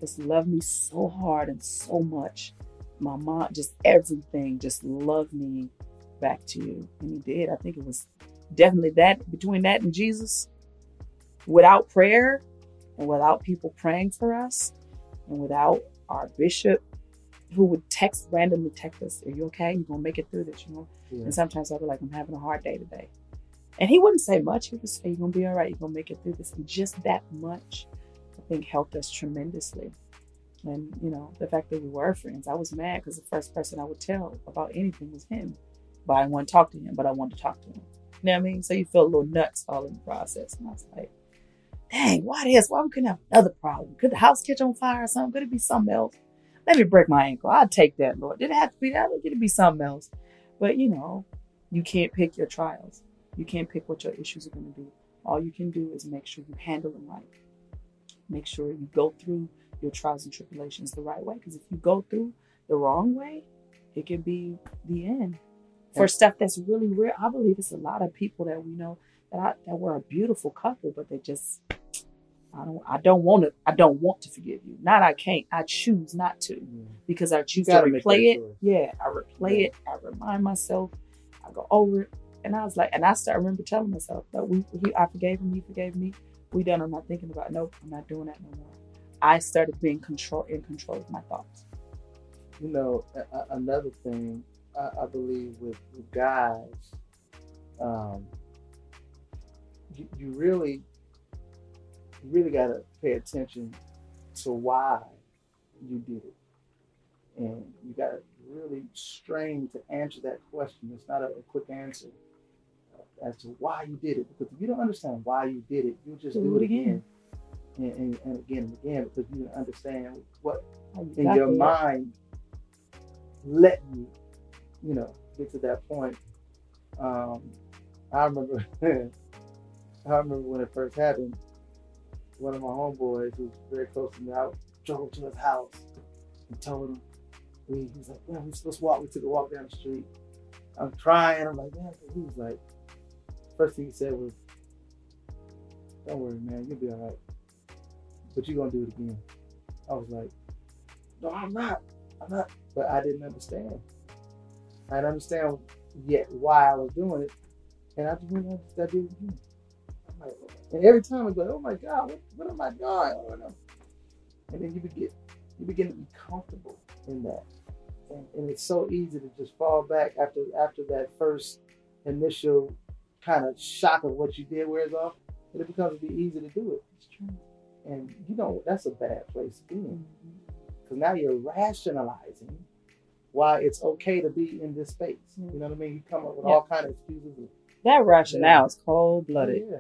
just love me so hard and so much. My mom, just everything, just love me back to you. And he did. I think it was definitely that between that and Jesus, without prayer and without people praying for us and without our bishop who would text randomly text us, Are you okay? You gonna make it through this, you know? yeah. And sometimes I'd be like, I'm having a hard day today. And he wouldn't say much. He would say, You're to be all right. You're to make it through this. And just that much, I think, helped us tremendously. And, you know, the fact that we were friends, I was mad because the first person I would tell about anything was him. But I didn't want to talk to him, but I wanted to talk to him. You know what I mean? So you feel a little nuts all in the process. And I was like, dang, why this? Why we couldn't have another problem? Could the house catch on fire or something? Could it be something else? Let me break my ankle. I'd take that, Lord. Did it have to be that? Could it be something else? But you know, you can't pick your trials. You can't pick what your issues are going to be. All you can do is make sure you handle them right. Make sure you go through your trials and tribulations the right way. Because if you go through the wrong way, it can be the end. For stuff that's really real, I believe it's a lot of people that we know that I, that were a beautiful couple, but they just I don't I don't want to I don't want to forgive you. Not I can't. I choose not to Yeah. because I choose to replay it. choice. Yeah, I replay Yeah. it. I remind myself. I go over it, and I was like, and I start remember telling myself that we, he, I forgave him. He forgave me. We done. I'm not thinking about. Nope, I'm not doing that no more. I started being control in control of my thoughts. you know, a- a- another thing I, I believe with, with guys, um, you, you really, you really got to pay attention to why you did it, and you got to really strain to answer that question. It's not a, a quick answer uh, as to why you did it, because if you don't understand why you did it, you'll just do, it again. And, and, and again and again because you don't understand what you in your mind let you, you know, get to that point. Um, I remember, I remember when it first happened. One of my homeboys, who's very close to me, I drove to his house and told him, we, he was like, man, we supposed to walk. We took a walk down the street. I'm crying. I'm like, man, he was like, first thing he said was, don't worry, man, you'll be all right. But you're going to do it again. I was like, no, I'm not. I'm not. But I didn't understand. I didn't understand yet why I was doing it. And I just went I did it again. Like, and every time I go, oh my God, what, what am I doing? Oh, I don't. And then you begin, you begin to be comfortable in that. And, and it's so easy to just fall back after after that first initial kind of shock of what you did wears off. and it becomes be easy to do it. It's true. And you know that's a bad place to be in mm-hmm. because now you're rationalizing why it's okay to be in this space. You mm-hmm. know what I mean? You come up with Yeah. all kind of excuses. That rationale is cold blooded. yeah.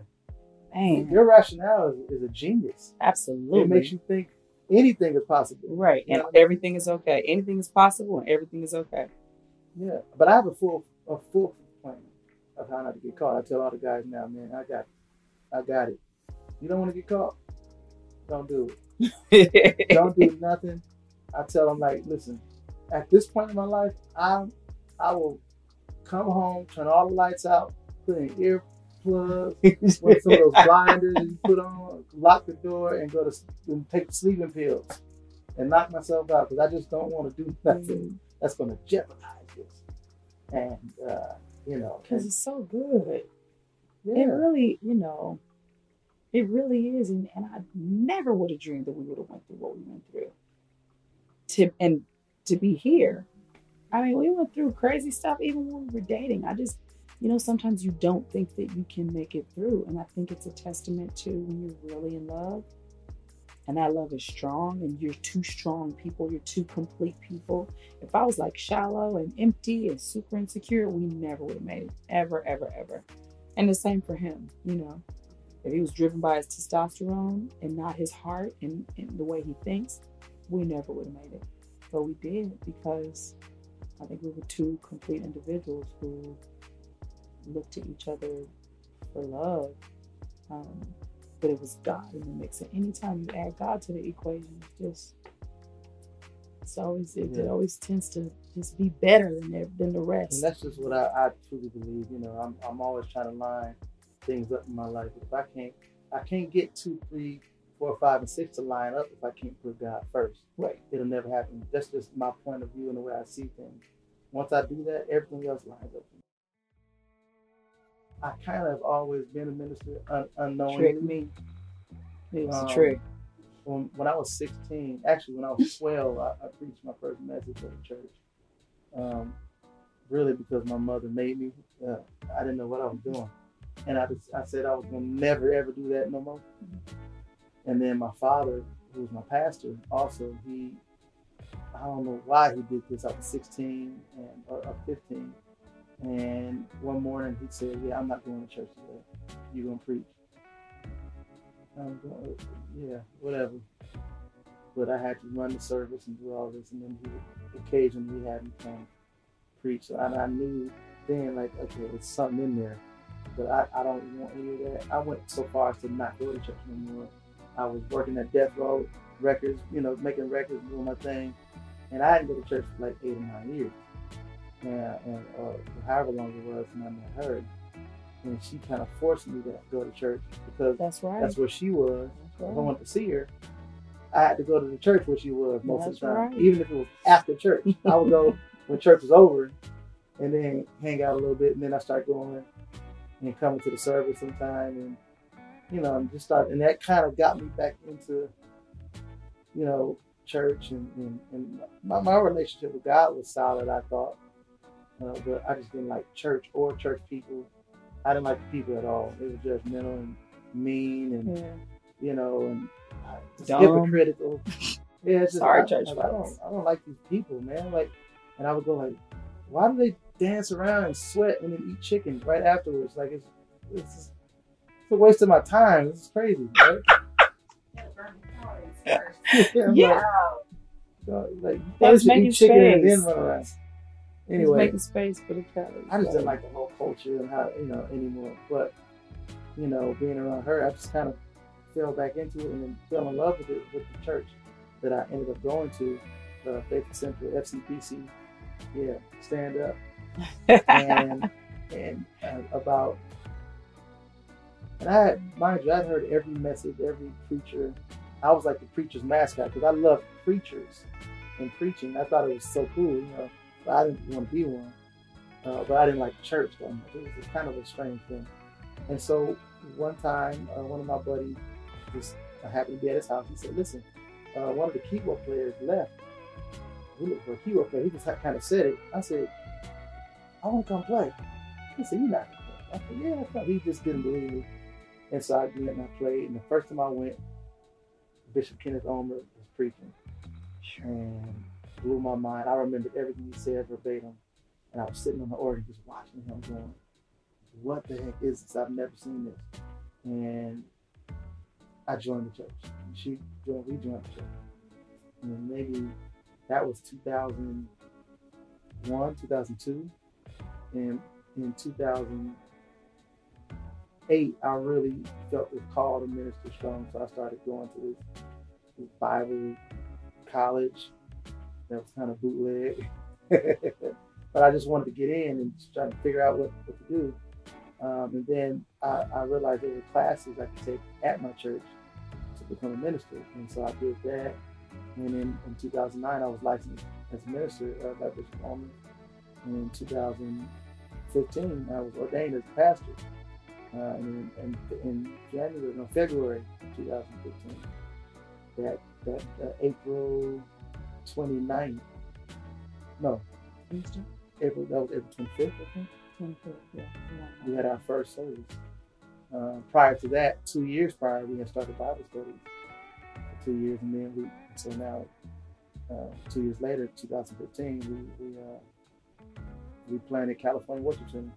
Man, Your rationale is, is a genius. absolutely. It makes you think anything is possible. right, You and know I mean? everything is okay. Anything is possible, and everything is okay. Yeah, but I have a full a full plan of how not to get caught. I tell all the guys now, man, I got it. I got it. You don't want to get caught? Don't do it. Don't do nothing. I tell them like, listen, at this point in my life, I I will come home, turn all the lights out, put in earplugs, with some of those blinders you put on, lock the door, and go to and take sleeping pills and knock myself out because I just don't want to do nothing that's going to jeopardize this. And uh, you know, Because it's so good. It really, you know, it really is. And, and I never would have dreamed that we would have went through what we went through. To and to be here. I mean, we went through crazy stuff even when we were dating. I just, you know, sometimes you don't think that you can make it through. And I think it's a testament to when you're really in love and that love is strong and you're two strong people, you're two complete people. If I was like shallow and empty and super insecure, we never would have made it. Ever, ever, ever. And the same for him, you know. If he was driven by his testosterone and not his heart and, and the way he thinks, we never would have made it. But we did because I think we were two complete individuals who looked to each other for love. Um, but it was God in the mix. And anytime you add God to the equation, it's just it's always it, it always tends to just be better than the, than the rest. and that's just what I, I truly believe. You know, I'm I'm always trying to line things up in my life. If I can't, I can't get two, three, four, five, and six to line up if I can't put God first. Right. It'll never happen. That's just my point of view and the way I see things. Once I do that, everything else lines up. I kind of have always been a minister un- unknowingly. Trick me. It was Um, a trick. when, when I was 16, actually when I was 12, I, I preached my first message at a church. Um, really because my mother made me. Uh, I didn't know what I was doing, and I just I said I was gonna never ever do that no more. And then my father, who was my pastor, also he, I don't know why he did this. I was 16 and or, or 15, and one morning he said, "Yeah, I'm not going to church today. You gonna preach?" I'm going, yeah, whatever. But I had to run the service and do all this, and then he occasionally had me come preach. So I, I knew then, like, okay, it's something in there, but I, I don't want any of that. I went so far as to not go to church anymore. I was working at Death Row Records, you know, making records, doing my thing, and I didn't go to church for like eight or nine years. Yeah, and uh, however long it was, and I met her, and she kind of forced me to go to church because That's right. that's where she was. That's If I wanted to see her, I had to go to the church where she was most That's of the time, right. even if it was after church. I would go when church was over, and then hang out a little bit, and then I start going and coming to the service sometime, and you know, and just start, and that kind of got me back into, you know, church, and and, and my, my relationship with God was solid. I thought, uh, but I just didn't like church or church people. I didn't like the people at all. They were judgmental and mean, and Yeah. you know, and uh, just hypocritical. Yeah, it's just, Sorry, I, church I, don't. I don't like these people, man. Like, and I would go like, why do they dance around and sweat and then eat chicken right afterwards? Like, it's it's, it's a waste of my time. It's crazy, right? yeah, I'm Yeah. Like, so, like you They was should making eat chicken and then space. run around. Anyway, making space for the calories. I just didn't like the whole culture and how you know anymore. But you know, being around her, I just kind of fell back into it and then fell in love with it with the church that I ended up going to, uh, Faith Central FCBC. Yeah, stand up and and uh, about. And I had, mind you, I'd heard every message, every preacher. I was like the preacher's mascot because I love preachers and preaching. I thought it was so cool, you know. But I didn't want to be one. Uh, but I didn't like church that much. It was kind of a strange thing. And so one time, uh, one of my buddies, just happened to be at his house. He said, "Listen, uh, one of the keyboard players left. We look for a keyboard player." He just kind of said it. I said, "I want to come play." He said, "You're not." Gonna play. I said, "Yeah, that's fine." He just didn't believe me. And so I went and I played. And the first time I went, Bishop Kenneth Ulmer was preaching. And blew my mind. I remembered everything he said verbatim. And I was sitting on the organ just watching him going, what the heck is this? I've never seen this. And I joined the church. She joined, we joined the church. And maybe that was 2001, 2002. And in 2008, I really felt the call to minister strong. So I started going to this, this Bible college that was kind of bootleg. but I just wanted to get in and try to figure out what, what to do. Um, and then I, I, realized there were classes I could take at my church to become a minister. And so I did that. And in, in 2009, I was licensed as a minister uh, by Bishop And in 2015, I was ordained as a pastor. Uh, and in, in, in, January, no, February 2015, that, that uh, April 29th, no, Easter? April, that was April 25th, I think. 25th, yeah. We had our first service. Uh, prior to that, two years prior, we had started Bible studies for two years, and then we, so now, uh, two years later, 2015, we we, uh, we planted California Worship Center.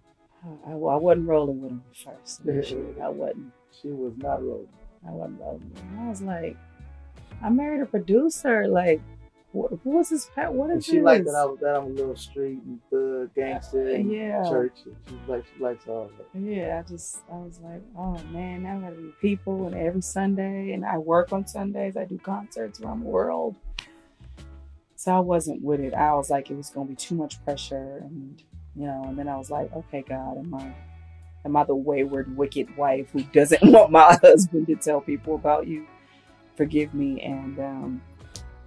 I, I, wasn't rolling with him at first. I wasn't. She was not rolling. I wasn't rolling. I was like, I married a producer. Like, what, was his pet? What is she like that I was that I'm a little street and thug gangster yeah. church. She like she likes all that. Yeah, I just I was like, oh man, now I gotta be people and every Sunday and I work on Sundays. I do concerts around the world. So I wasn't with it. I was like, it was gonna be too much pressure and you know, and then I was like, okay, God, am I am I the wayward, wicked wife who doesn't want my husband to tell people about you? Forgive me. And um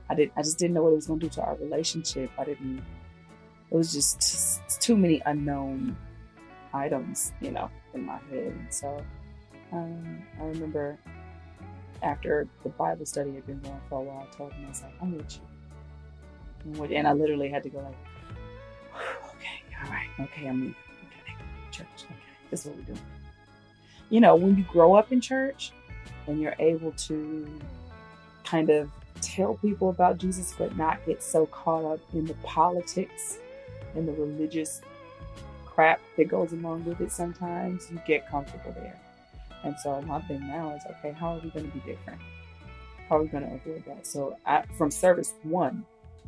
I didn't. I just didn't know what it was going to do to our relationship. I didn't. It was just too many unknown items, you know, in my head. And so um, I remember after the Bible study had been going for a while, I told him I was like, "I'm with you," and I literally had to go like, "Okay, all right, okay, I'm in okay, church. Okay, this is what we're doing." You know, when you grow up in church and you're able to kind of tell people about Jesus, but not get so caught up in the politics and the religious crap that goes along with it sometimes, you get comfortable there. And so my thing now is okay, how are we going to be different? How are we going to avoid that? So I, from service one,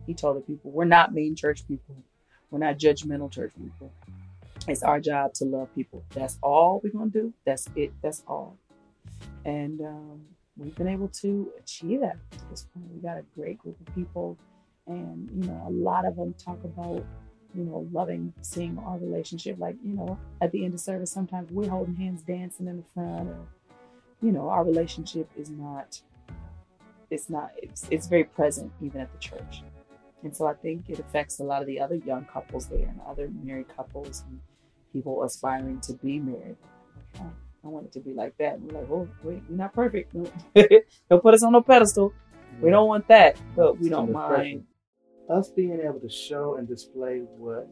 he told the people, we're not mean church people. We're not judgmental church people. It's our job to love people. That's all we're going to do. That's it. That's all. And um, we've been able to achieve that at this point. We got a great group of people, and you know, a lot of them talk about you know loving seeing our relationship. Like you know, at the end of service, sometimes we're holding hands, dancing in the front, or you know, our relationship is not. It's not. It's it's very present even at the church, and so I think it affects a lot of the other young couples there and other married couples and people aspiring to be married. Okay. I want it to be like that. And we're like, oh, wait, we're not perfect. don't put us on a pedestal. We don't want that, but we don't mind. Us being able to show and display what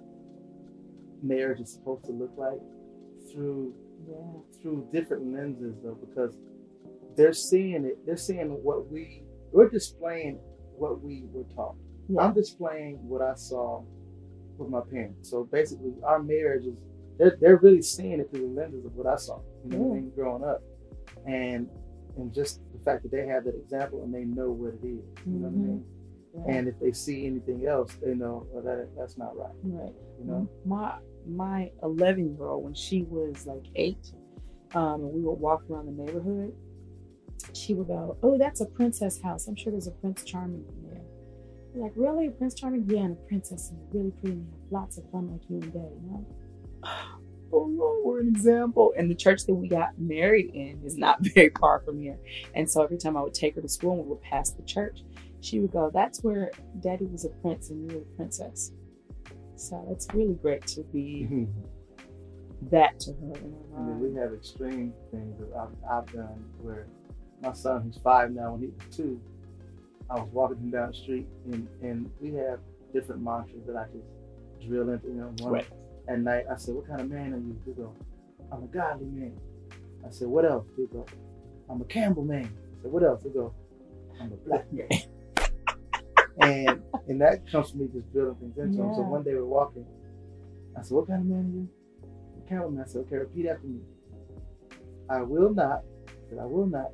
marriage is supposed to look like through yeah. through different lenses, though, because they're seeing it. They're seeing what we we're displaying what we were taught. Yeah. I'm displaying what I saw with my parents. So basically, our marriage is they're, they're really seeing it through the lenses of what I saw, you know, mm. what I mean, growing up, and and just the fact that they have that example and they know what it is, you mm-hmm. know what I mean. Yeah. And if they see anything else, they know well, that that's not right. Right. You know, my my 11 year old when she was like eight, um, and we would walk around the neighborhood, she would go, "Oh, that's a princess house. I'm sure there's a Prince Charming in there." We're like, really, a Prince Charming? Yeah, and a princess, and really pretty, and lots of fun like you and Dad, you know oh Lord, we're an example. And the church that we got married in is not very far from here. And so every time I would take her to school and we would pass the church, she would go, That's where daddy was a prince and you were a princess. So it's really great to be that to her. I mean, we have extreme things that I've, I've done where my son, who's five now, when he was two, I was walking him down the street and, and we have different mantras that I just drill into him. One, right at night. I said, What kind of man are you? He go, I'm a godly man. I said, what else? He go, I'm a Campbell man. I said, what else? He go, I'm a black man. and and that comes from me just building things into him. So one day we're walking. I said, what kind of man are you? A Campbell man. I said, okay, repeat after me. I will not, I will not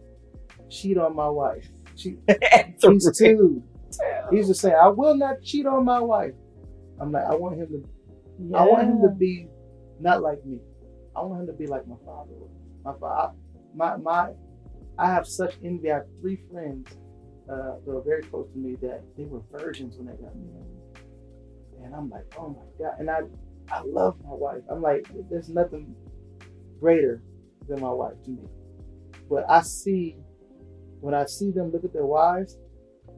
cheat on my wife. She, he's two. He's just saying, I will not cheat on my wife. I'm like, I want him to I want him to be not like me. I want him to be like my father. My father, my my, I have such envy. I have three friends uh, that are very close to me that they were virgins when they got married, and I'm like, oh my god. And I, I love my wife. I'm like, there's nothing greater than my wife to me. But I see, when I see them look at their wives,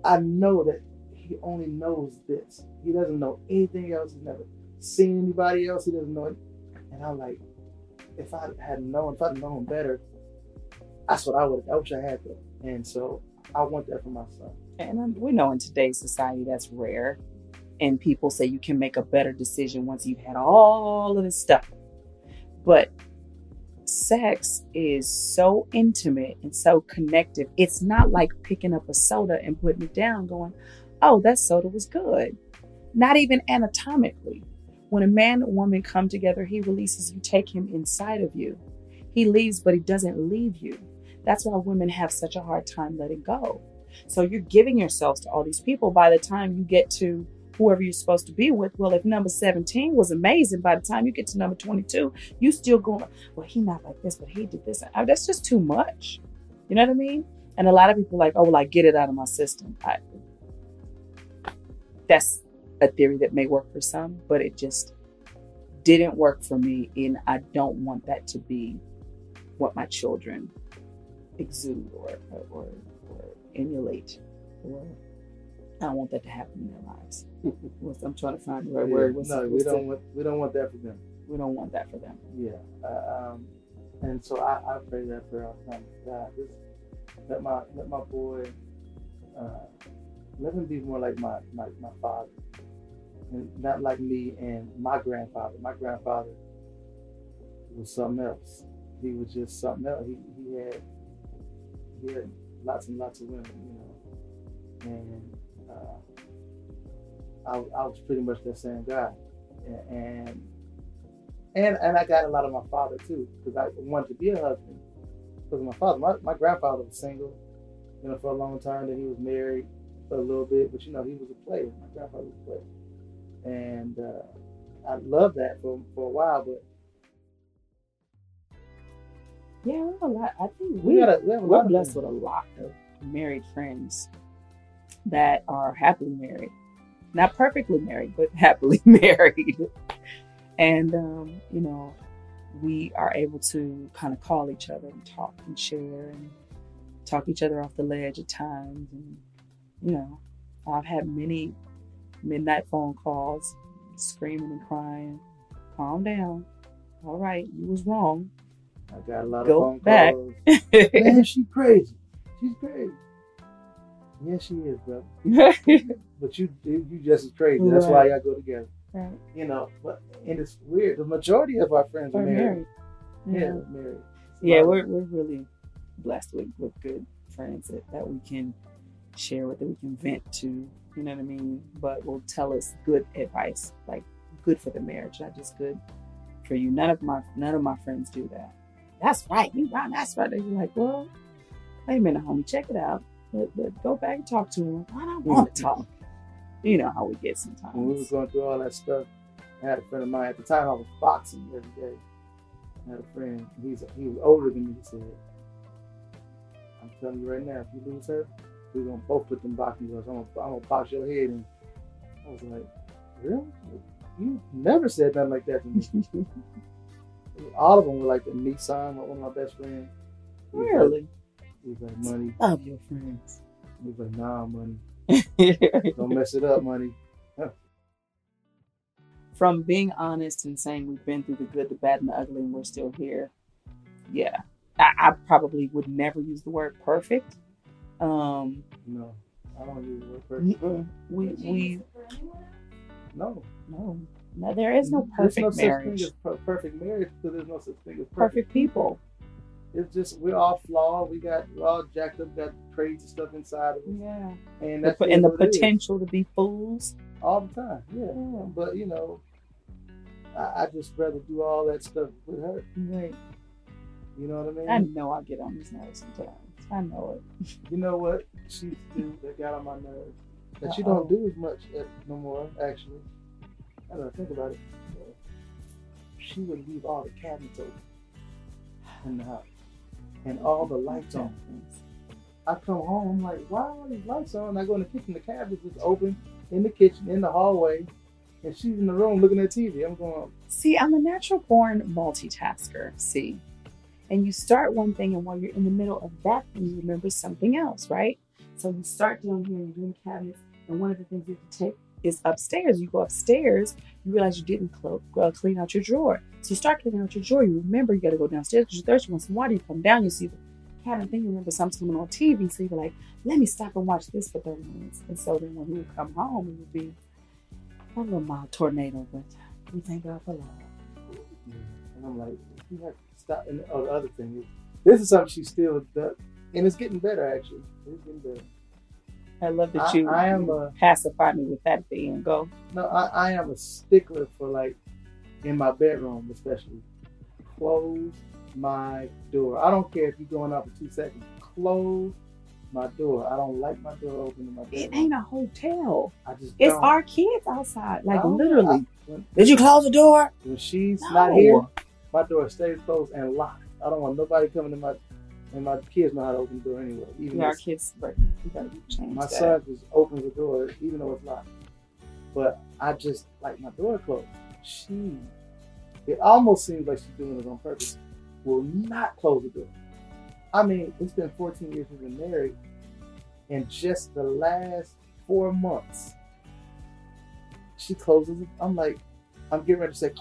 I know that he only knows this. He doesn't know anything else. He's never seen anybody else. He doesn't know it. And I'm like, if I had known, if I'd known better, that's what I would. I wish I had that. And so I want that for my son. And we know in today's society that's rare. And people say you can make a better decision once you've had all of this stuff. But sex is so intimate and so connective. It's not like picking up a soda and putting it down, going, oh, that soda was good. Not even anatomically. When a man and woman come together, he releases you, take him inside of you. He leaves, but he doesn't leave you. That's why women have such a hard time letting go. So you're giving yourselves to all these people. By the time you get to whoever you're supposed to be with, well, if number 17 was amazing, by the time you get to number 22, you still going, well, he not like this, but he did this. I, that's just too much. You know what I mean? And a lot of people like, oh, well, I get it out of my system. I, that's a theory that may work for some, but it just didn't work for me. And I don't want that to be what my children exude or, or, or, or emulate. Or I don't want that to happen in their lives. I'm trying to find the right word. What's- no, we what's the- don't want we don't want that for them. we don't want that for them. Yeah. Uh, um, and so I, I pray that prayer all the time. God, just let my let my boy uh, let him be more like my, my, my father. Not like me and my grandfather. My grandfather was something else. He was just something else. He, he had he had lots and lots of women, you know. And uh, I, I was pretty much that same guy. And and and I got a lot of my father too, because I wanted to be a husband. Because my father, my, my grandfather was single, you know, for a long time. Then he was married for a little bit, but you know, he was a player. My grandfather was a player, and uh, I loved that for for a while. But Yeah, a lot. I think we we, got a, we we're blessed with a lot of married friends that are happily married. Not perfectly married, but happily married. And, um, you know, we are able to kind of call each other and talk and share and talk each other off the ledge at times. And, you know, I've had many midnight phone calls, screaming and crying. Calm down. All right, you was wrong. I got a lot of phone back. calls. Man, she crazy. She's crazy. Yeah, she is, brother. But you you just as crazy. That's why Right. y'all go together. Right. You know, but and it's weird. The majority of our friends are We're married. married. Yeah, married. Yeah, we're, we're really blessed with, with good friends that, that we can share with, that we can vent to, you know what I mean? But will tell us good advice, like good for the marriage, not just good for you. None of my none of my friends do that. That's right, you right, that's right. They're like, well, wait a minute, homie, check it out. But, but go back and talk to him. I don't want to mm. talk. You know how we get sometimes. when we was going through all that stuff, I had a friend of mine at the time. I was boxing every day. I had a friend. He's he was older than me. He said, "I'm telling you right now, if you lose her, we're gonna both put them boxing gloves. I'm gonna, I'm gonna box your head." And I was like, "Really? You never said nothing like that to me." all of them were like the Nissan, one of my best friends. He was like- Really? He was like, "Money." Love your friends. He was like, "Nah, money. Don't mess it up, money." from being honest and saying we've been through the good, the bad, and the ugly, and we're still here. Yeah, I, I probably would never use the word perfect. Um, No, I don't use the word we we No. no, no, there is no There's perfect no marriage. Such thing as per- perfect marriage because there's no such thing as perfect. Perfect people. it's just we're all flawed. We got we're all jacked up, got crazy stuff inside of us, Yeah. and The, and the what it is. potential to be fools. all the time. Yeah, Yeah. but you know, I, I just rather do all that stuff with her. Right. You know what I mean? I know I get on his nerves sometimes. I know it. You know what? She's the dude that got on my nerves. That you Uh-oh. don't do as much at, no more, actually. I don't think about it. She would leave all the cabinets open in the house and all the lights on. I come home, I'm like, why are all these lights on? I go in the kitchen, the cabinets is open in the kitchen, in the hallway, and she's in the room looking at TV. I'm going, See, I'm a natural born multitasker. See, and you start one thing, and while you're in the middle of that thing, you remember something else, right? So you start down here, you're doing cabinets, and one of the things you have to take is upstairs. You go upstairs, you realize you didn't clo- uh, clean out your drawer. So you start cleaning out your drawer. You remember you got to go downstairs because you're thirsty. You want some water. You come down, you see the cabinet thing. You remember something coming on TV. So you're like, let me stop and watch this for 30 minutes. And so then when he would come home, it would be a little mild tornado, but we thank God for love. and I'm like, stop. And oh, the other thing is, this is something she still does, and it's getting better actually. It's getting better. I love that you I am a- pacify me with that at the end. Go. No, I, I am a stickler for like in my bedroom, especially. Close my door. I don't care if you're going out for two seconds. Close my door. I don't like my door open in my bedroom. It ain't a hotel. I just It's don't. our kids outside. Like literally. I- when, Did you close the door? when she's No. not here, my door stays closed and locked. I don't want nobody coming to my and my kids know how to open the door anyway. Even Yeah, our kids, but we gotta change my that. son just opens the door even though it's locked. But I just like my door closed. She, it almost seems like she's doing it on purpose. Will not close the door. I mean, it's been 14 years we've been married, and just the last four months, she closes it. I'm like, I'm getting ready to say,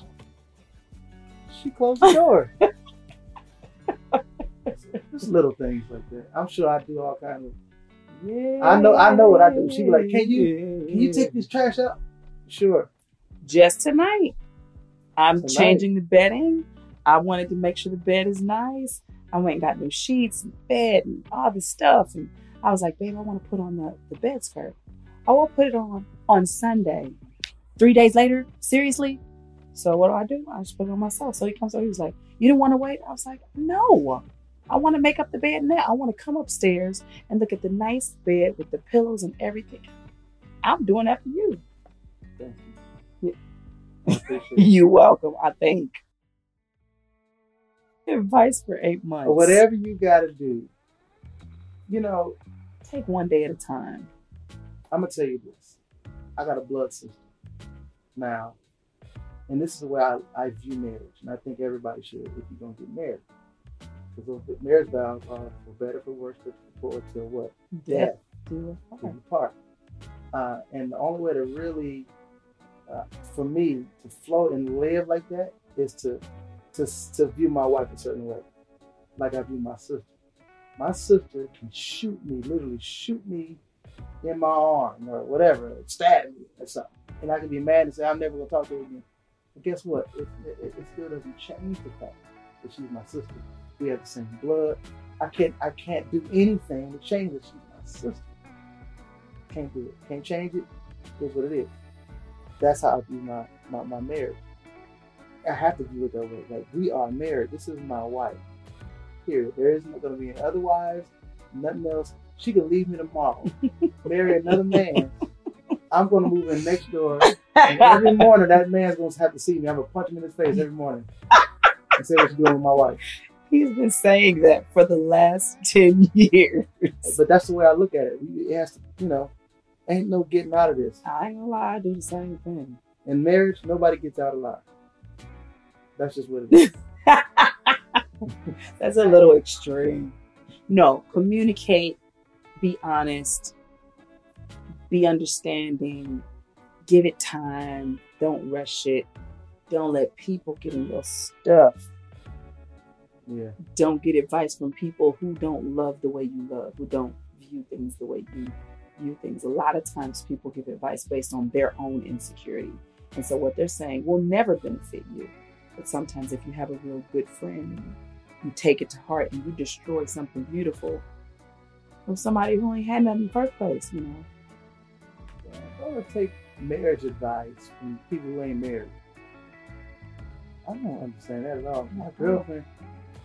she closed the door. Just little things like that. I'm sure I do all kind of. Yeah. I know- I know what I do. She be like, "Can you- Can you take this trash out? Sure. just tonight? I'm Tonight. changing the bedding. I wanted to make sure the bed is nice. I went and got new sheets and bed and all this stuff. And I was like, babe, I want to put on the, the bed skirt. Oh, I'll put it on on Sunday. Three days later, seriously? So what do I do? I just put it on myself. So he comes over, he was like, You didn't want to wait? I was like, No. I want to make up the bed now. I want to come upstairs and look at the nice bed with the pillows and everything. I'm doing that for you. Thank you. It. You're welcome, I think. Advice for eight months. Whatever you got to do. You know, Take one day at a time. I'm gonna tell you this. I got a blood system now, and this is the way I, I view marriage, and I think everybody should if you're gonna get married. Because those marriage vows are for better, for worse, but forward to what Death do to part. Uh, and the only way to really, uh, for me, to flow and live like that is to, to to view my wife a certain way, like I view my sister. My sister can shoot me, literally shoot me in my arm or whatever, stab me or something, and I can be mad and say I'm never gonna talk to her again. But guess what? It, it, it still doesn't change the fact that she's my sister. We have the same blood. I can't I can't do anything to change that she's my sister. Can't do it. Can't change it. It's what it is. That's how I view my, my, my marriage. I have to view it that way. Like we are married. This is my wife. Here, There isn't gonna be any otherwise, nothing else. She can leave me tomorrow. marry another man. I'm gonna move in next door. And every morning that man's gonna have to see me. I'm gonna punch him in his face every morning. And say what you're doing with my wife. He's been saying that for the last 10 years. But that's the way I look at it. It has to, you know, ain't no getting out of this. I ain't gonna lie, I do the same thing. In marriage, nobody gets out alive. That's just what it is. That's a little extreme. No, communicate, be honest, be understanding, give it time, don't rush it, don't let people get in your stuff. yeah. Don't get advice from people who don't love the way you love, who don't view things the way you view things. A lot of times people give advice based on their own insecurity. And so what they're saying will never benefit you. But sometimes if you have a real good friend you take it to heart and you destroy something beautiful from somebody who ain't had nothing in the first place, you know. Yeah, I want to take marriage advice from people who ain't married. I don't understand that at all. My girlfriend,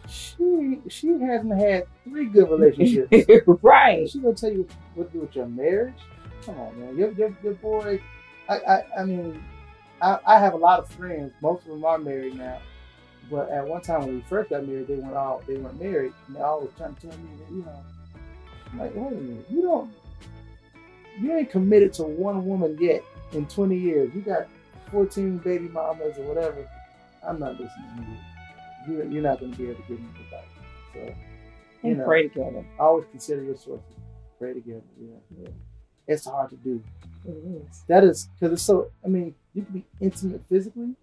she she hasn't had three good relationships. right. She gonna tell you what to do with your marriage? Come on, man. Your your, your boy. I, I I mean, I, I have a lot of friends. Most of them are married now. But at one time when we first got married, they weren't all they weren't married, and they always trying to tell me that you know, I'm like wait a minute, you don't, you ain't committed to one woman yet in 20 years. You got 14 baby mamas or whatever. I'm not listening to you. You're, not going to be able to give me advice. So, you And know, pray together. always consider your sources. Pray together. Yeah, yeah. It's hard to do. It is. That is because it's so. I mean, you can be intimate physically,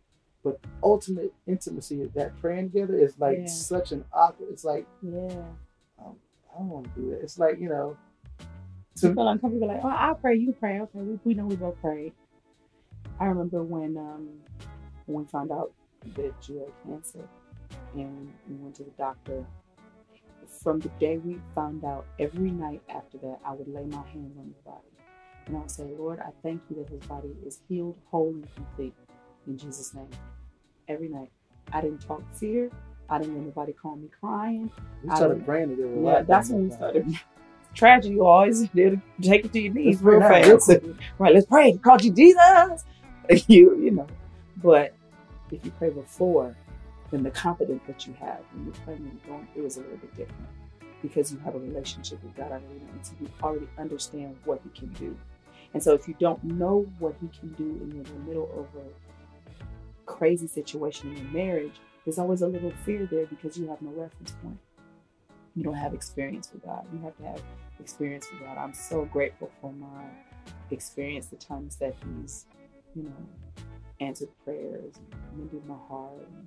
but ultimate intimacy that praying together is like Yeah. such an awkward. It's like Yeah. Um, I don't want to do that. It's like you know. You To, feel uncomfortable, like, oh, I'll pray, you pray. Okay, we, we know we both pray. I remember when um when we found out that you had cancer and we went to the doctor. From the day we found out, every night after that, I would lay my hands on your body. And I would say, Lord, I thank you that his body is healed, whole, and complete. In Jesus' name. Every night. I didn't talk fear. I didn't let nobody call me crying. we I started praying together. Yeah, that's when we started. Tragedy, you always did take it to your knees real now, real fast. quick. right, let's pray. Call you Jesus. You, you know. But if you pray before, then the confidence that you have when you're praying and going through is a little bit different because you have a relationship with God already, and so you already understand what He can do. And so, if you don't know what He can do, and you're in the middle of a crazy situation in your marriage, there's always a little fear there because you have no reference point. You don't have experience with God. You have to have experience with God. I'm so grateful for my experience, the times that He's, you know, answered prayers, mended my heart, and,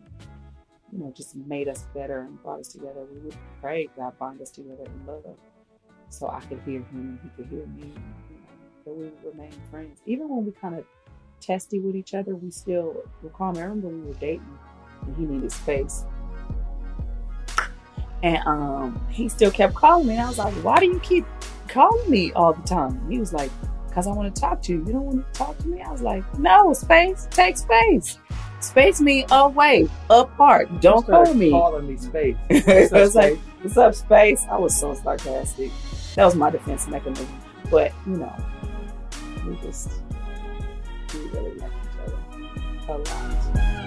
you know, just made us better and brought us together. We would pray, God bind us together in love. So I could hear him and he could hear me. That we would remain friends. Even when we kind of testy with each other, we still were calm. I remember we were dating and he needed space. And um, he still kept calling me. And I was like, why do you keep calling me all the time? He was like, because I want to talk to you. You don't want to talk to me? I was like, no, space, take space. Space me away, apart. Don't call me. Calling me space. it was like, what's up, space? I was so sarcastic. That was my defense mechanism. But, you know, we just, we really like each other a lot.